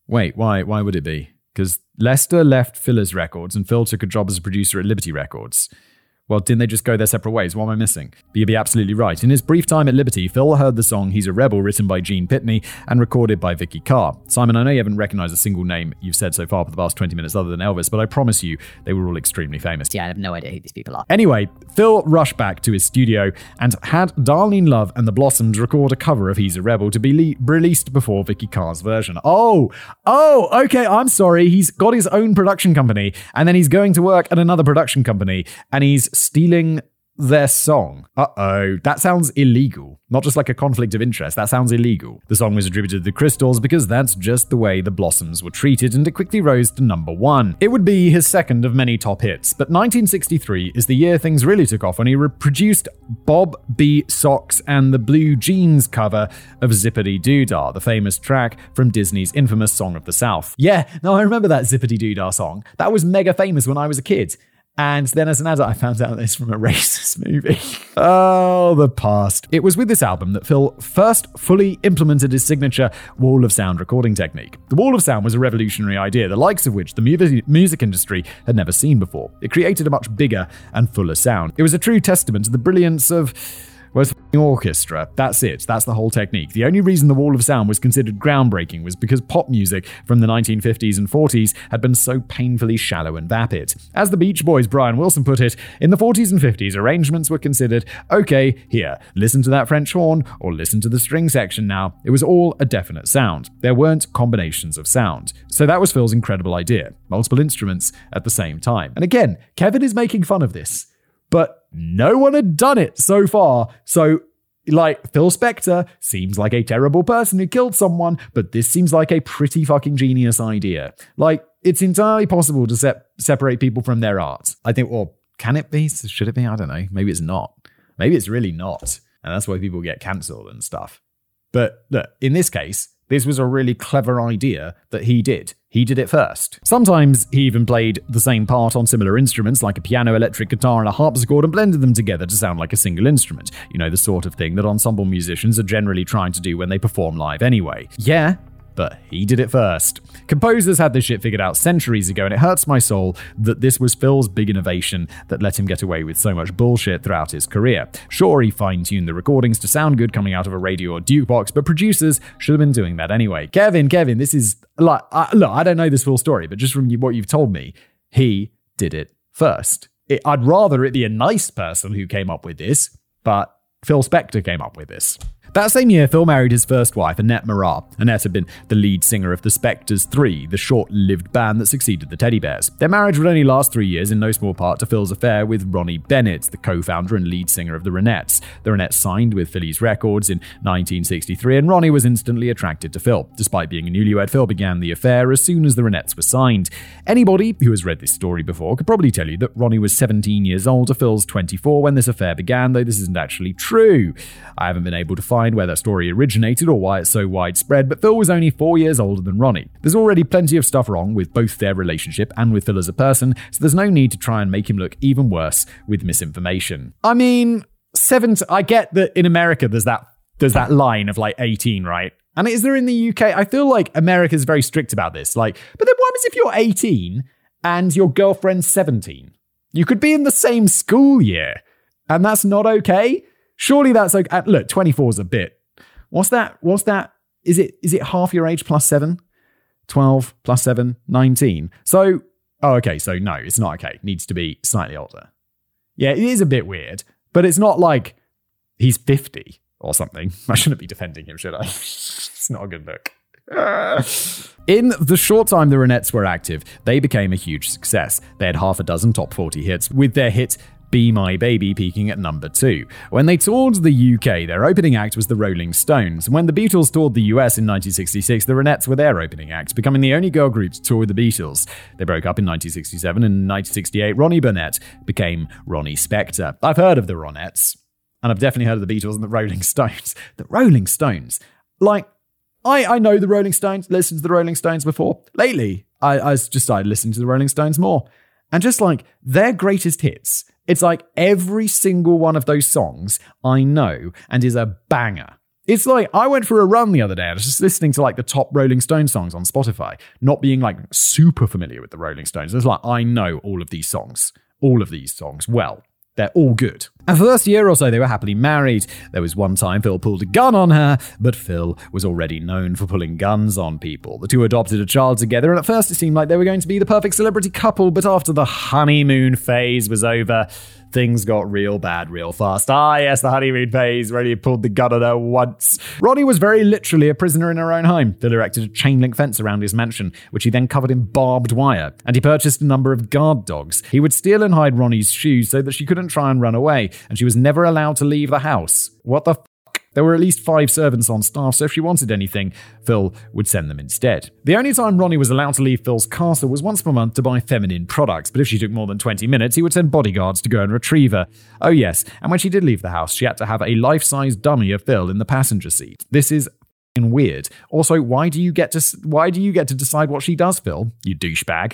wait, why why would it be? Because Lester left Philles Records and Phil took a job as a producer at Liberty Records. Well, didn't they just go their separate ways? What am I missing? But you'd be absolutely right. In his brief time at Liberty, Phil heard the song He's a Rebel written by Gene Pitney and recorded by Vikki Carr. Simon, I know you haven't recognized a single name you've said so far for the past 20 minutes other than Elvis, but I promise you they were all extremely famous. Yeah, I have no idea who these people are. Anyway, Phil rushed back to his studio and had Darlene Love and the Blossoms record a cover of He's a Rebel to be le- released before Vikki Carr's version. Oh, oh, okay, I'm sorry. He's got his own production company and then he's going to work at another production company and he's stealing their song. Uh oh, that sounds illegal. Not just like a conflict of interest, that sounds illegal. The song was attributed to the Crystals because that's just the way the Blossoms were treated, and it quickly rose to number one. It would be his second of many top hits, but 1963 is the year things really took off when he reproduced Bob B. Soxx and the Blue Jeans cover of Zippity Doodah, the famous track from Disney's infamous Song of the South. Yeah, no, I remember that Zippity Doodah song. That was mega famous when I was a kid. And then as an adult, I found out this from a racist movie. oh, the past. It was with this album that Phil first fully implemented his signature wall of sound recording technique. The wall of sound was a revolutionary idea, the likes of which the mu- music industry had never seen before. It created a much bigger and fuller sound. It was a true testament to the brilliance of Whereas the orchestra, that's it. That's the whole technique. The only reason the Wall of Sound was considered groundbreaking was because pop music from the 1950s and 40s had been so painfully shallow and vapid. As the Beach Boys' Brian Wilson put it, in the 40s and 50s, arrangements were considered okay, here, listen to that French horn or listen to the string section now. It was all a definite sound. There weren't combinations of sound. So that was Phil's incredible idea multiple instruments at the same time. And again, Kevin is making fun of this but no one had done it so far. So, like, Phil Spector seems like a terrible person who killed someone, but this seems like a pretty fucking genius idea. Like, it's entirely possible to se- separate people from their art. I think, well, can it be? Should it be? I don't know. Maybe it's not. Maybe it's really not. And that's why people get cancelled and stuff. But look, in this case, this was a really clever idea that he did. He did it first. Sometimes he even played the same part on similar instruments like a piano, electric guitar, and a harpsichord and blended them together to sound like a single instrument. You know, the sort of thing that ensemble musicians are generally trying to do when they perform live anyway. Yeah, but he did it first. Composers had this shit figured out centuries ago, and it hurts my soul that this was Phil's big innovation that let him get away with so much bullshit throughout his career. Sure, he fine tuned the recordings to sound good coming out of a radio or jukebox, but producers should have been doing that anyway. Kevin, Kevin, this is like, I, look, I don't know this full story, but just from what you've told me, he did it first. It, I'd rather it be a nice person who came up with this, but Phil Spector came up with this. That same year, Phil married his first wife, Annette Merar. Annette had been the lead singer of the Spectors 3, the short lived band that succeeded the Teddy Bears. Their marriage would only last three years, in no small part to Phil's affair with Ronnie Bennett, the co founder and lead singer of the Ronettes. The Ronettes signed with Philles Records in 1963, and Ronnie was instantly attracted to Phil. Despite being a newlywed, Phil began the affair as soon as the Ronettes were signed. Anybody who has read this story before could probably tell you that Ronnie was 17 years old to Phil's 24 when this affair began, though this isn't actually true. I haven't been able to find where that story originated or why it's so widespread, but Phil was only four years older than Ronnie. There's already plenty of stuff wrong with both their relationship and with Phil as a person, so there's no need to try and make him look even worse with misinformation. I mean, seven. I get that in America there's that there's that line of like 18, right? And is there in the UK? I feel like America's very strict about this. Like, but then what happens if you're 18 and your girlfriend's 17? You could be in the same school year, and that's not okay. Surely that's like uh, look, 24 is a bit. What's that? What's that? Is it is it half your age plus 7? 12 plus 7, 19. So, oh okay, so no, it's not okay. Needs to be slightly older. Yeah, it is a bit weird, but it's not like he's 50 or something. I shouldn't be defending him, should I? it's not a good look. In the short time the Ronettes were active, they became a huge success. They had half a dozen top 40 hits, with their hit be My Baby peaking at number two. When they toured the UK, their opening act was the Rolling Stones. When the Beatles toured the US in 1966, the Ronettes were their opening act, becoming the only girl group to tour with the Beatles. They broke up in 1967, and in 1968, Ronnie Bennett became Ronnie Spector. I've heard of the Ronettes, and I've definitely heard of the Beatles and the Rolling Stones. The Rolling Stones. Like, I, I know the Rolling Stones, listened to the Rolling Stones before. Lately, I, I just started listening to the Rolling Stones more. And just like their greatest hits it's like every single one of those songs I know and is a banger. It's like I went for a run the other day. I was just listening to like the top Rolling Stone songs on Spotify, not being like super familiar with the Rolling Stones. It's like I know all of these songs, all of these songs well. They're all good. And first year or so, they were happily married. There was one time Phil pulled a gun on her, but Phil was already known for pulling guns on people. The two adopted a child together, and at first it seemed like they were going to be the perfect celebrity couple, but after the honeymoon phase was over, things got real bad real fast. Ah, yes, the honeymoon phase where he pulled the gun on her once. Ronnie was very literally a prisoner in her own home. Phil erected a chain link fence around his mansion, which he then covered in barbed wire, and he purchased a number of guard dogs. He would steal and hide Ronnie's shoes so that she couldn't try and run away, and she was never allowed to leave the house. What the there were at least five servants on staff, so if she wanted anything, Phil would send them instead. The only time Ronnie was allowed to leave Phil's castle was once per month to buy feminine products, but if she took more than 20 minutes, he would send bodyguards to go and retrieve her. Oh, yes, and when she did leave the house, she had to have a life size dummy of Phil in the passenger seat. This is weird. Also, why do you get to why do you get to decide what she does, Phil? You douchebag.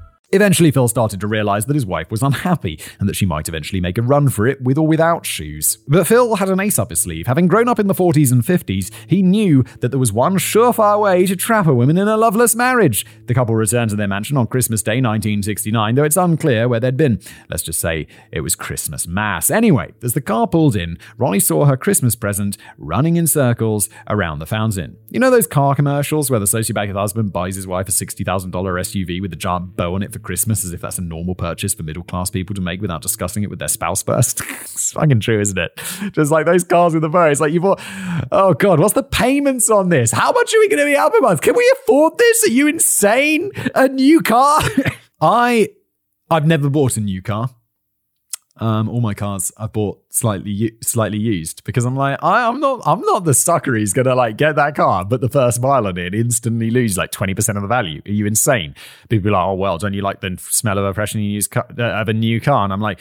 Eventually, Phil started to realize that his wife was unhappy and that she might eventually make a run for it with or without shoes. But Phil had an ace up his sleeve. Having grown up in the 40s and 50s, he knew that there was one surefire way to trap a woman in a loveless marriage. The couple returned to their mansion on Christmas Day 1969, though it's unclear where they'd been. Let's just say it was Christmas Mass. Anyway, as the car pulled in, Ronnie saw her Christmas present running in circles around the fountain. You know those car commercials where the sociopathic husband buys his wife a $60,000 SUV with a giant bow on it for Christmas as if that's a normal purchase for middle class people to make without discussing it with their spouse first. it's fucking true, isn't it? Just like those cars with the bow. It's like you bought, oh God, what's the payments on this? How much are we going to be up a month? Can we afford this? Are you insane? A new car? I, I've never bought a new car. Um, all my cars I bought slightly slightly used because I'm like I, I'm not I'm not the sucker who's gonna like get that car, but the first mile on it instantly lose like twenty percent of the value. Are you insane? People be like, oh well, don't you like the smell of a freshly used car, uh, of a new car? And I'm like,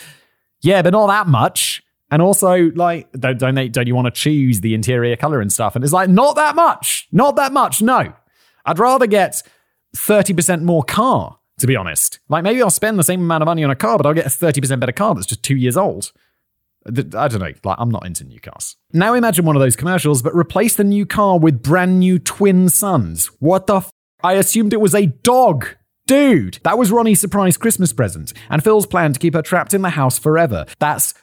yeah, but not that much. And also, like, don't don't, they, don't you want to choose the interior color and stuff? And it's like, not that much, not that much. No, I'd rather get thirty percent more car to be honest. Like maybe I'll spend the same amount of money on a car, but I'll get a 30% better car that's just two years old. I don't know. Like, I'm not into new cars. Now imagine one of those commercials, but replace the new car with brand new twin sons. What the f? I assumed it was a dog. Dude, that was Ronnie's surprise Christmas present, and Phil's plan to keep her trapped in the house forever. That's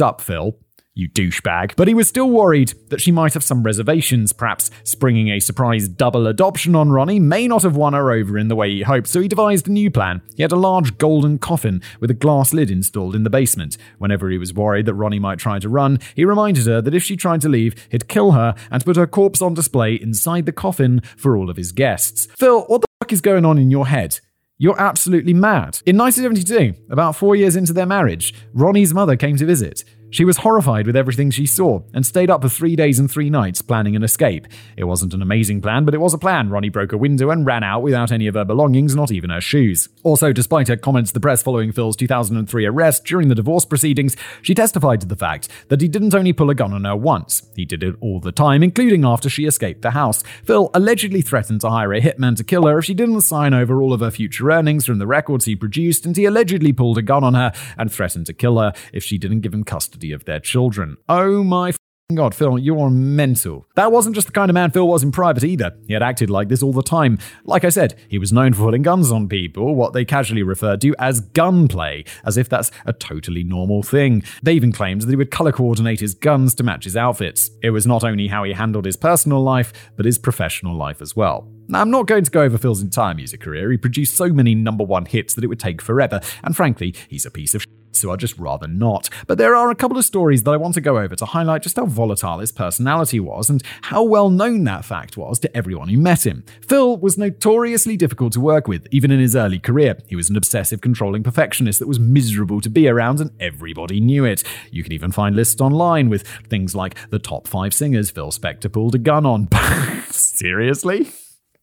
up, Phil you douchebag. But he was still worried that she might have some reservations, perhaps springing a surprise double adoption on Ronnie may not have won her over in the way he hoped, so he devised a new plan. He had a large golden coffin with a glass lid installed in the basement. Whenever he was worried that Ronnie might try to run, he reminded her that if she tried to leave, he'd kill her and put her corpse on display inside the coffin for all of his guests. Phil, what the fuck is going on in your head? You're absolutely mad. In 1972, about four years into their marriage, Ronnie's mother came to visit. She was horrified with everything she saw and stayed up for three days and three nights planning an escape. It wasn't an amazing plan, but it was a plan. Ronnie broke a window and ran out without any of her belongings, not even her shoes. Also, despite her comments to the press following Phil's 2003 arrest during the divorce proceedings, she testified to the fact that he didn't only pull a gun on her once, he did it all the time, including after she escaped the house. Phil allegedly threatened to hire a hitman to kill her if she didn't sign over all of her future earnings from the records he produced, and he allegedly pulled a gun on her and threatened to kill her if she didn't give him custody custody of their children. Oh my God, Phil, you're mental. That wasn't just the kind of man Phil was in private either. He had acted like this all the time. Like I said, he was known for pulling guns on people, what they casually referred to as gunplay, as if that's a totally normal thing. They even claimed that he would color coordinate his guns to match his outfits. It was not only how he handled his personal life, but his professional life as well. Now, I'm not going to go over Phil's entire music career. He produced so many number one hits that it would take forever, and frankly, he's a piece of shit so I'd just rather not. But there are a couple of stories that I want to go over to highlight just how volatile his personality was and how well known that fact was to everyone who met him. Phil was notoriously difficult to work with, even in his early career. He was an obsessive, controlling perfectionist that was miserable to be around, and everybody knew it. You can even find lists online with things like the top five singers Phil Spector pulled a gun on. Seriously?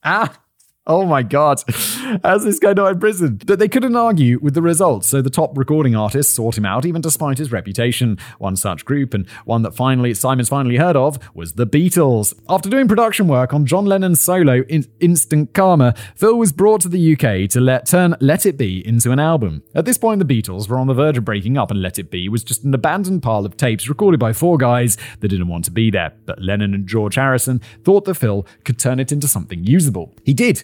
Ah, Oh my God. How's this guy not in prison? But they couldn't argue with the results, so the top recording artists sought him out, even despite his reputation. One such group, and one that finally Simon's finally heard of, was the Beatles. After doing production work on John Lennon's solo in Instant Karma, Phil was brought to the UK to let turn Let It Be into an album. At this point, the Beatles were on the verge of breaking up, and Let It Be was just an abandoned pile of tapes recorded by four guys that didn't want to be there. But Lennon and George Harrison thought that Phil could turn it into something usable. He did.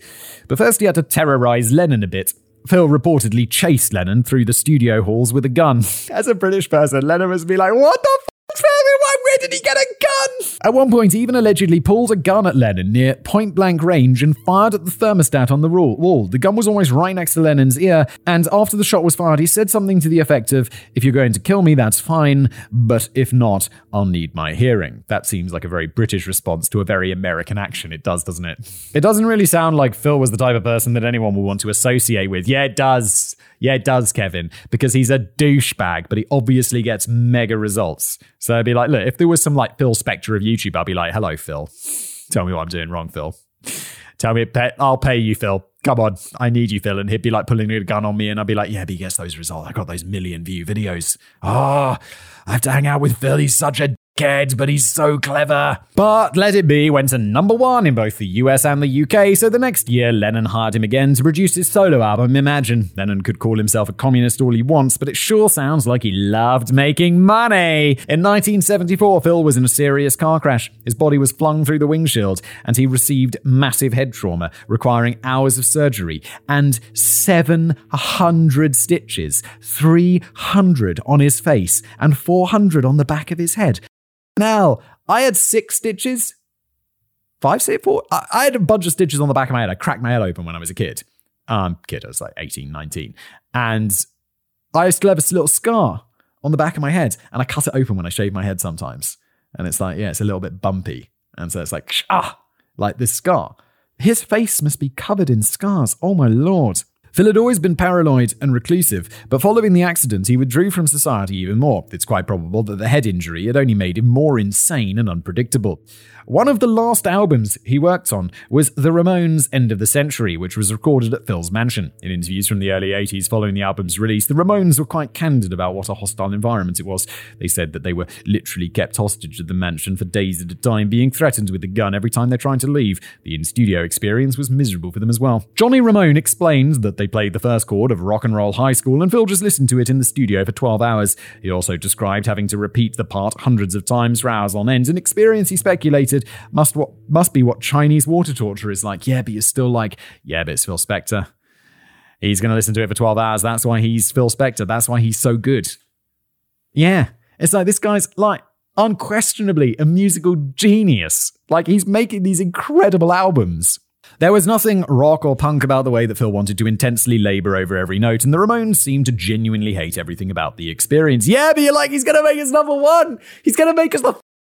But first, he had to terrorize Lennon a bit. Phil reportedly chased Lennon through the studio halls with a gun. As a British person, Lennon must be like, What the? Where did he get a gun? At one point, he even allegedly pulled a gun at Lennon near point blank range and fired at the thermostat on the wall. The gun was almost right next to Lennon's ear, and after the shot was fired, he said something to the effect of, If you're going to kill me, that's fine, but if not, I'll need my hearing. That seems like a very British response to a very American action. It does, doesn't it? It doesn't really sound like Phil was the type of person that anyone would want to associate with. Yeah, it does. Yeah, it does, Kevin, because he's a douchebag, but he obviously gets mega results. So I'd be like, look, if there was some like Phil Spector of YouTube, I'd be like, hello, Phil. Tell me what I'm doing wrong, Phil. Tell me, I'll pay you, Phil. Come on, I need you, Phil. And he'd be like pulling a gun on me, and I'd be like, yeah, but he gets those results. I got those million view videos. Oh, I have to hang out with Phil. He's such a dickhead, but he's so clever. But Let It Be went to number one in both the US and the UK, so the next year Lennon hired him again to produce his solo album, Imagine. Lennon could call himself a communist all he wants, but it sure sounds like he loved making money. In 1974, Phil was in a serious car crash. His body was flung through the windshield, and he received massive head trauma, requiring hours of surgery and 700 stitches, 300 on his face, and 400 on the back of his head. Now, I had six stitches. Five, six, four. I, I had a bunch of stitches on the back of my head. I cracked my head open when I was a kid. Um, kid, I was like 18, 19. And I still have a little scar on the back of my head. And I cut it open when I shave my head sometimes. And it's like, yeah, it's a little bit bumpy. And so it's like, ah, like this scar. His face must be covered in scars. Oh my lord. Phil had always been paranoid and reclusive, but following the accident, he withdrew from society even more. It's quite probable that the head injury had only made him more insane and unpredictable. One of the last albums he worked on was The Ramones' End of the Century, which was recorded at Phil's mansion. In interviews from the early 80s following the album's release, the Ramones were quite candid about what a hostile environment it was. They said that they were literally kept hostage at the mansion for days at a time, being threatened with a gun every time they tried to leave. The in studio experience was miserable for them as well. Johnny Ramone explained that they played the first chord of Rock and Roll High School, and Phil just listened to it in the studio for 12 hours. He also described having to repeat the part hundreds of times for hours on end, an experience he speculated must what must be what Chinese water torture is like. Yeah, but you're still like, yeah, but it's Phil Spector. He's going to listen to it for 12 hours. That's why he's Phil Spector. That's why he's so good. Yeah, it's like this guy's like unquestionably a musical genius. Like he's making these incredible albums. There was nothing rock or punk about the way that Phil wanted to intensely labor over every note, and the Ramones seemed to genuinely hate everything about the experience. Yeah, but you're like, he's gonna make us number one. He's gonna make us the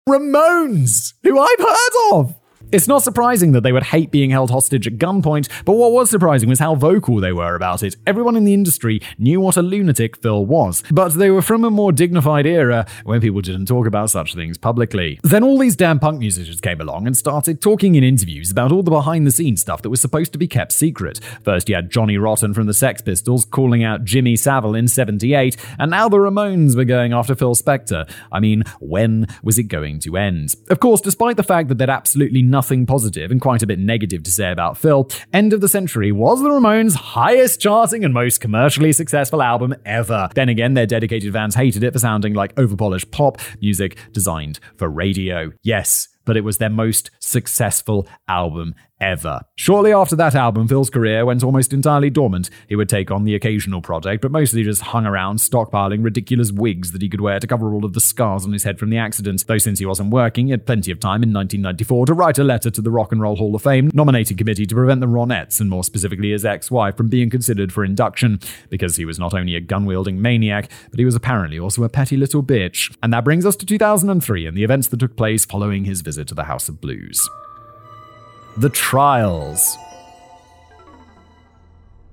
Ramones, who I've heard of. It's not surprising that they would hate being held hostage at gunpoint, but what was surprising was how vocal they were about it. Everyone in the industry knew what a lunatic Phil was, but they were from a more dignified era when people didn't talk about such things publicly. Then all these damn punk musicians came along and started talking in interviews about all the behind the scenes stuff that was supposed to be kept secret. First, you had Johnny Rotten from the Sex Pistols calling out Jimmy Savile in 78, and now the Ramones were going after Phil Spector. I mean, when was it going to end? Of course, despite the fact that they'd absolutely nothing positive and quite a bit negative to say about Phil, End of the Century was the Ramones' highest charting and most commercially successful album ever. Then again, their dedicated fans hated it for sounding like overpolished pop music designed for radio. Yes, but it was their most successful album ever. Shortly after that album, Phil's career went almost entirely dormant. He would take on the occasional project, but mostly just hung around stockpiling ridiculous wigs that he could wear to cover all of the scars on his head from the accident. Though since he wasn't working, he had plenty of time in 1994 to write a letter to the Rock and Roll Hall of Fame nominating committee to prevent the Ronettes, and more specifically his ex-wife, from being considered for induction, because he was not only a gun-wielding maniac, but he was apparently also a petty little bitch. And that brings us to 2003 and the events that took place following his visit to the House of Blues. The Trials.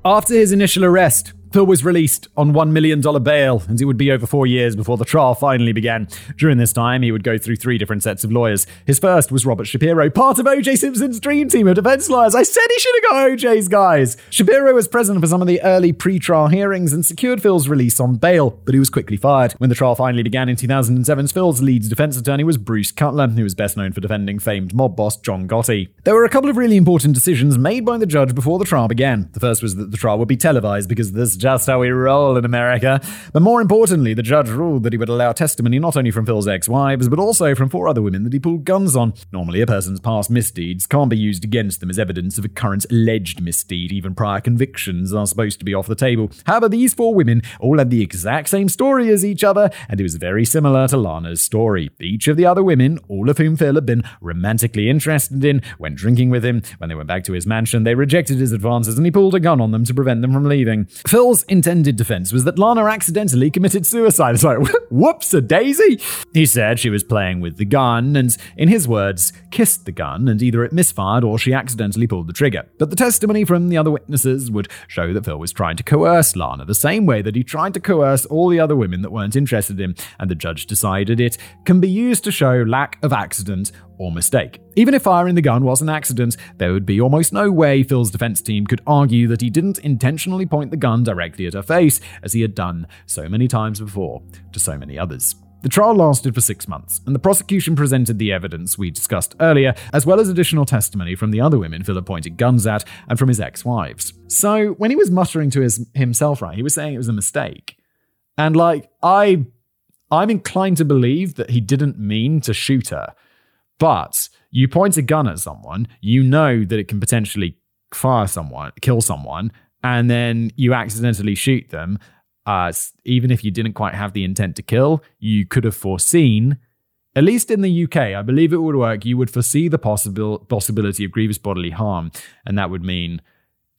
After his initial arrest, Phil was released on $1 million bail, and it would be over four years before the trial finally began. During this time, he would go through three different sets of lawyers. His first was Robert Shapiro, part of O.J. Simpson's dream team of defense lawyers. I said he should have got O.J.'s guys. Shapiro was present for some of the early pre trial hearings and secured Phil's release on bail, but he was quickly fired. When the trial finally began in 2007, Phil's lead defense attorney was Bruce Cutler, who was best known for defending famed mob boss John Gotti. There were a couple of really important decisions made by the judge before the trial began. The first was that the trial would be televised because there's just how we roll in America. But more importantly, the judge ruled that he would allow testimony not only from Phil's ex wives, but also from four other women that he pulled guns on. Normally, a person's past misdeeds can't be used against them as evidence of a current alleged misdeed. Even prior convictions are supposed to be off the table. However, these four women all had the exact same story as each other, and it was very similar to Lana's story. Each of the other women, all of whom Phil had been romantically interested in, went drinking with him. When they went back to his mansion, they rejected his advances and he pulled a gun on them to prevent them from leaving. Phil's intended defense was that Lana accidentally committed suicide. It's like, whoops, a daisy? He said she was playing with the gun and, in his words, kissed the gun and either it misfired or she accidentally pulled the trigger. But the testimony from the other witnesses would show that Phil was trying to coerce Lana the same way that he tried to coerce all the other women that weren't interested in him, and the judge decided it can be used to show lack of accident or mistake. Even if firing the gun was an accident, there would be almost no way Phil's defense team could argue that he didn't intentionally point the gun directly at her face, as he had done so many times before to so many others. The trial lasted for six months, and the prosecution presented the evidence we discussed earlier, as well as additional testimony from the other women Phil pointed guns at and from his ex wives. So, when he was muttering to his, himself, right, he was saying it was a mistake. And, like, I. I'm inclined to believe that he didn't mean to shoot her. But you point a gun at someone, you know that it can potentially fire someone, kill someone, and then you accidentally shoot them. Uh, even if you didn't quite have the intent to kill, you could have foreseen, at least in the UK, I believe it would work. You would foresee the possible possibility of grievous bodily harm, and that would mean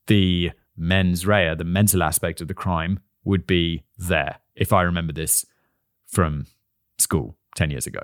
the mens rea, the mental aspect of the crime, would be there. If I remember this from school 10 years ago.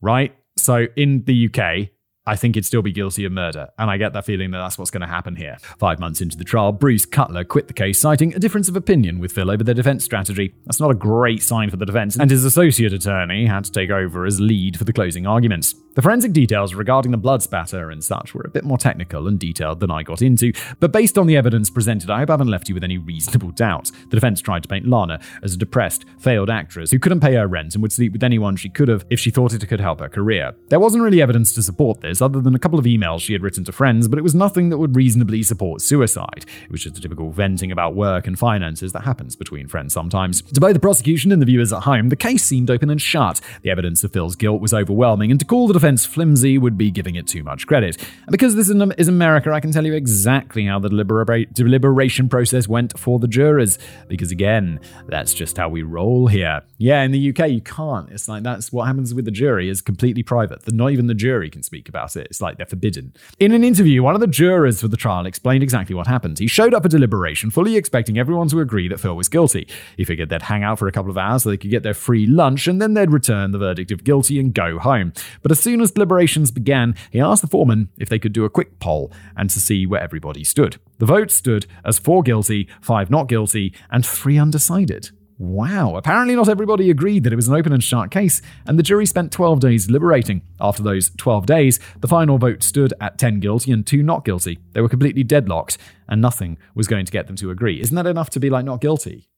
Right? So in the UK, I think he'd still be guilty of murder, and I get that feeling that that's what's going to happen here. Five months into the trial, Bruce Cutler quit the case, citing a difference of opinion with Phil over their defense strategy. That's not a great sign for the defense, and his associate attorney had to take over as lead for the closing arguments. The forensic details regarding the blood spatter and such were a bit more technical and detailed than I got into, but based on the evidence presented, I hope I haven't left you with any reasonable doubt. The defense tried to paint Lana as a depressed, failed actress who couldn't pay her rent and would sleep with anyone she could have if she thought it could help her career. There wasn't really evidence to support this, other than a couple of emails she had written to friends, but it was nothing that would reasonably support suicide. It was just a typical venting about work and finances that happens between friends sometimes. To both the prosecution and the viewers at home, the case seemed open and shut. The evidence of Phil's guilt was overwhelming, and to call the defense flimsy would be giving it too much credit. And because this is America, I can tell you exactly how the delibera- deliberation process went for the jurors. Because again, that's just how we roll here. Yeah, in the UK, you can't. It's like that's what happens with the jury is completely private. Not even the jury can speak about it. It's like they're forbidden. In an interview, one of the jurors for the trial explained exactly what happened. He showed up for deliberation, fully expecting everyone to agree that Phil was guilty. He figured they'd hang out for a couple of hours so they could get their free lunch, and then they'd return the verdict of guilty and go home. But as soon as deliberations began, he asked the foreman if they could do a quick poll and to see where everybody stood. The vote stood as four guilty, five not guilty, and three undecided. Wow, apparently not everybody agreed that it was an open and shut case, and the jury spent 12 days deliberating. After those 12 days, the final vote stood at 10 guilty and 2 not guilty. They were completely deadlocked, and nothing was going to get them to agree. Isn't that enough to be like not guilty?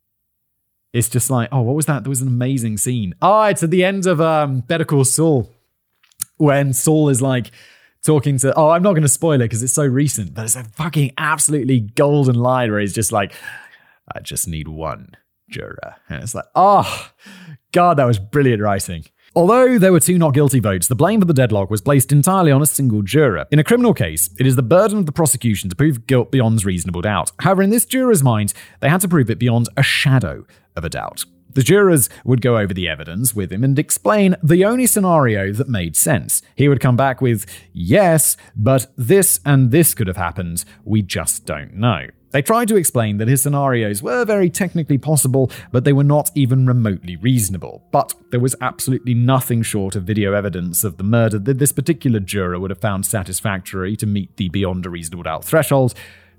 It's just like, oh, what was that? There was an amazing scene. Oh, it's at the end of um, Better Call Saul, when Saul is like, talking to oh i'm not going to spoil it because it's so recent but it's a fucking absolutely golden line where he's just like i just need one juror. And it's like, oh, God, that was brilliant writing. Although there were two not guilty votes, the blame for the deadlock was placed entirely on a single juror. In a criminal case, it is the burden of the prosecution to prove guilt beyond reasonable doubt. However, in this juror's mind, they had to prove it beyond a shadow of a doubt. The jurors would go over the evidence with him and explain the only scenario that made sense. He would come back with, yes, but this and this could have happened. We just don't know. They tried to explain that his scenarios were very technically possible, but they were not even remotely reasonable. But there was absolutely nothing short of video evidence of the murder that this particular juror would have found satisfactory to meet the beyond a reasonable doubt threshold.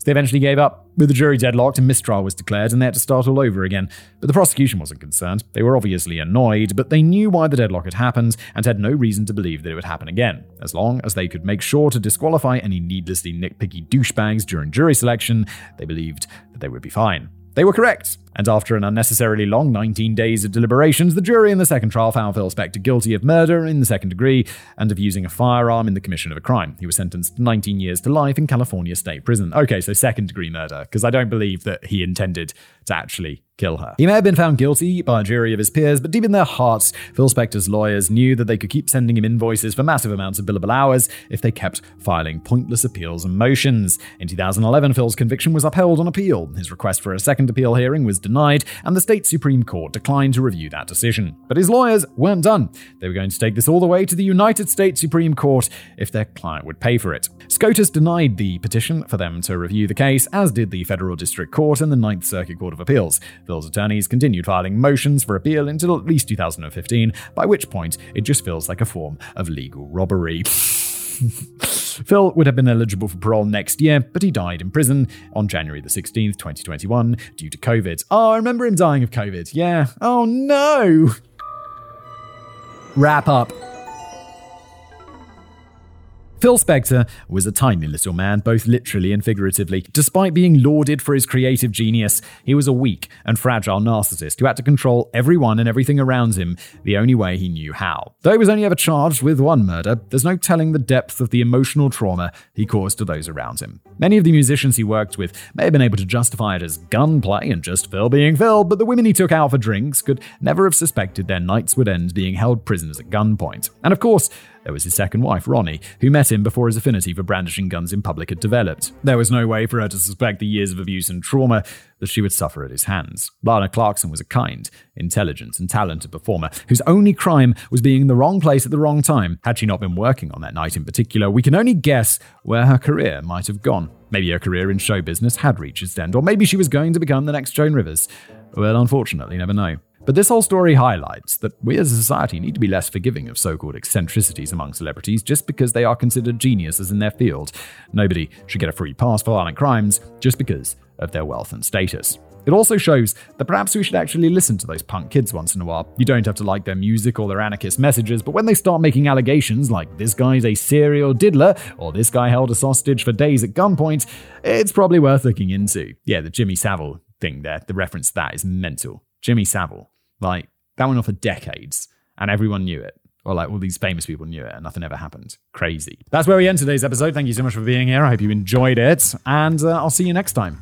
They eventually gave up, with the jury deadlocked and mistrial was declared, and they had to start all over again. But the prosecution wasn't concerned. They were obviously annoyed, but they knew why the deadlock had happened and had no reason to believe that it would happen again, as long as they could make sure to disqualify any needlessly nitpicky douchebags during jury selection, they believed that they would be fine. They were correct. And after an unnecessarily long 19 days of deliberations, the jury in the second trial found Phil Spector guilty of murder in the second degree and of using a firearm in the commission of a crime. He was sentenced to 19 years to life in California State Prison. Okay, so second degree murder, because I don't believe that he intended to actually kill her. He may have been found guilty by a jury of his peers, but deep in their hearts, Phil Spector's lawyers knew that they could keep sending him invoices for massive amounts of billable hours if they kept filing pointless appeals and motions. In 2011, Phil's conviction was upheld on appeal. His request for a second appeal hearing was denied, and the state Supreme Court declined to review that decision. But his lawyers weren't done. They were going to take this all the way to the United States Supreme Court if their client would pay for it. SCOTUS denied the petition for them to review the case, as did the Federal District Court and the Ninth Circuit Court of Appeals. Phil's attorneys continued filing motions for appeal until at least 2015, by which point it just feels like a form of legal robbery. Phil would have been eligible for parole next year, but he died in prison on January the 16th, 2021, due to COVID. Oh, I remember him dying of COVID. Yeah. Oh no. Wrap up. Phil Spector was a tiny little man, both literally and figuratively. Despite being lauded for his creative genius, he was a weak and fragile narcissist who had to control everyone and everything around him the only way he knew how. Though he was only ever charged with one murder, there's no telling the depth of the emotional trauma he caused to those around him. Many of the musicians he worked with may have been able to justify it as gunplay and just Phil being Phil, but the women he took out for drinks could never have suspected their nights would end being held prisoners at gunpoint. And of course, there was his second wife, Ronnie, who met him before his affinity for brandishing guns in public had developed. There was no way for her to suspect the years of abuse and trauma that she would suffer at his hands. Lana Clarkson was a kind, intelligent, and talented performer whose only crime was being in the wrong place at the wrong time. Had she not been working on that night in particular, we can only guess where her career might have gone. Maybe her career in show business had reached its end, or maybe she was going to become the next Joan Rivers. We'll unfortunately never know. But this whole story highlights that we as a society need to be less forgiving of so called eccentricities among celebrities just because they are considered geniuses in their field. Nobody should get a free pass for violent crimes just because of their wealth and status. It also shows that perhaps we should actually listen to those punk kids once in a while. You don't have to like their music or their anarchist messages, but when they start making allegations like this guy's a serial diddler or this guy held a sausage for days at gunpoint, it's probably worth looking into. Yeah, the Jimmy Savile thing there, the reference to that is mental. Jimmy Savile. Like, that went on for decades, and everyone knew it. Or like all these famous people knew it and nothing ever happened. Crazy. That's where we end today's episode. Thank you so much for being here. I hope you enjoyed it. And uh, I'll see you next time.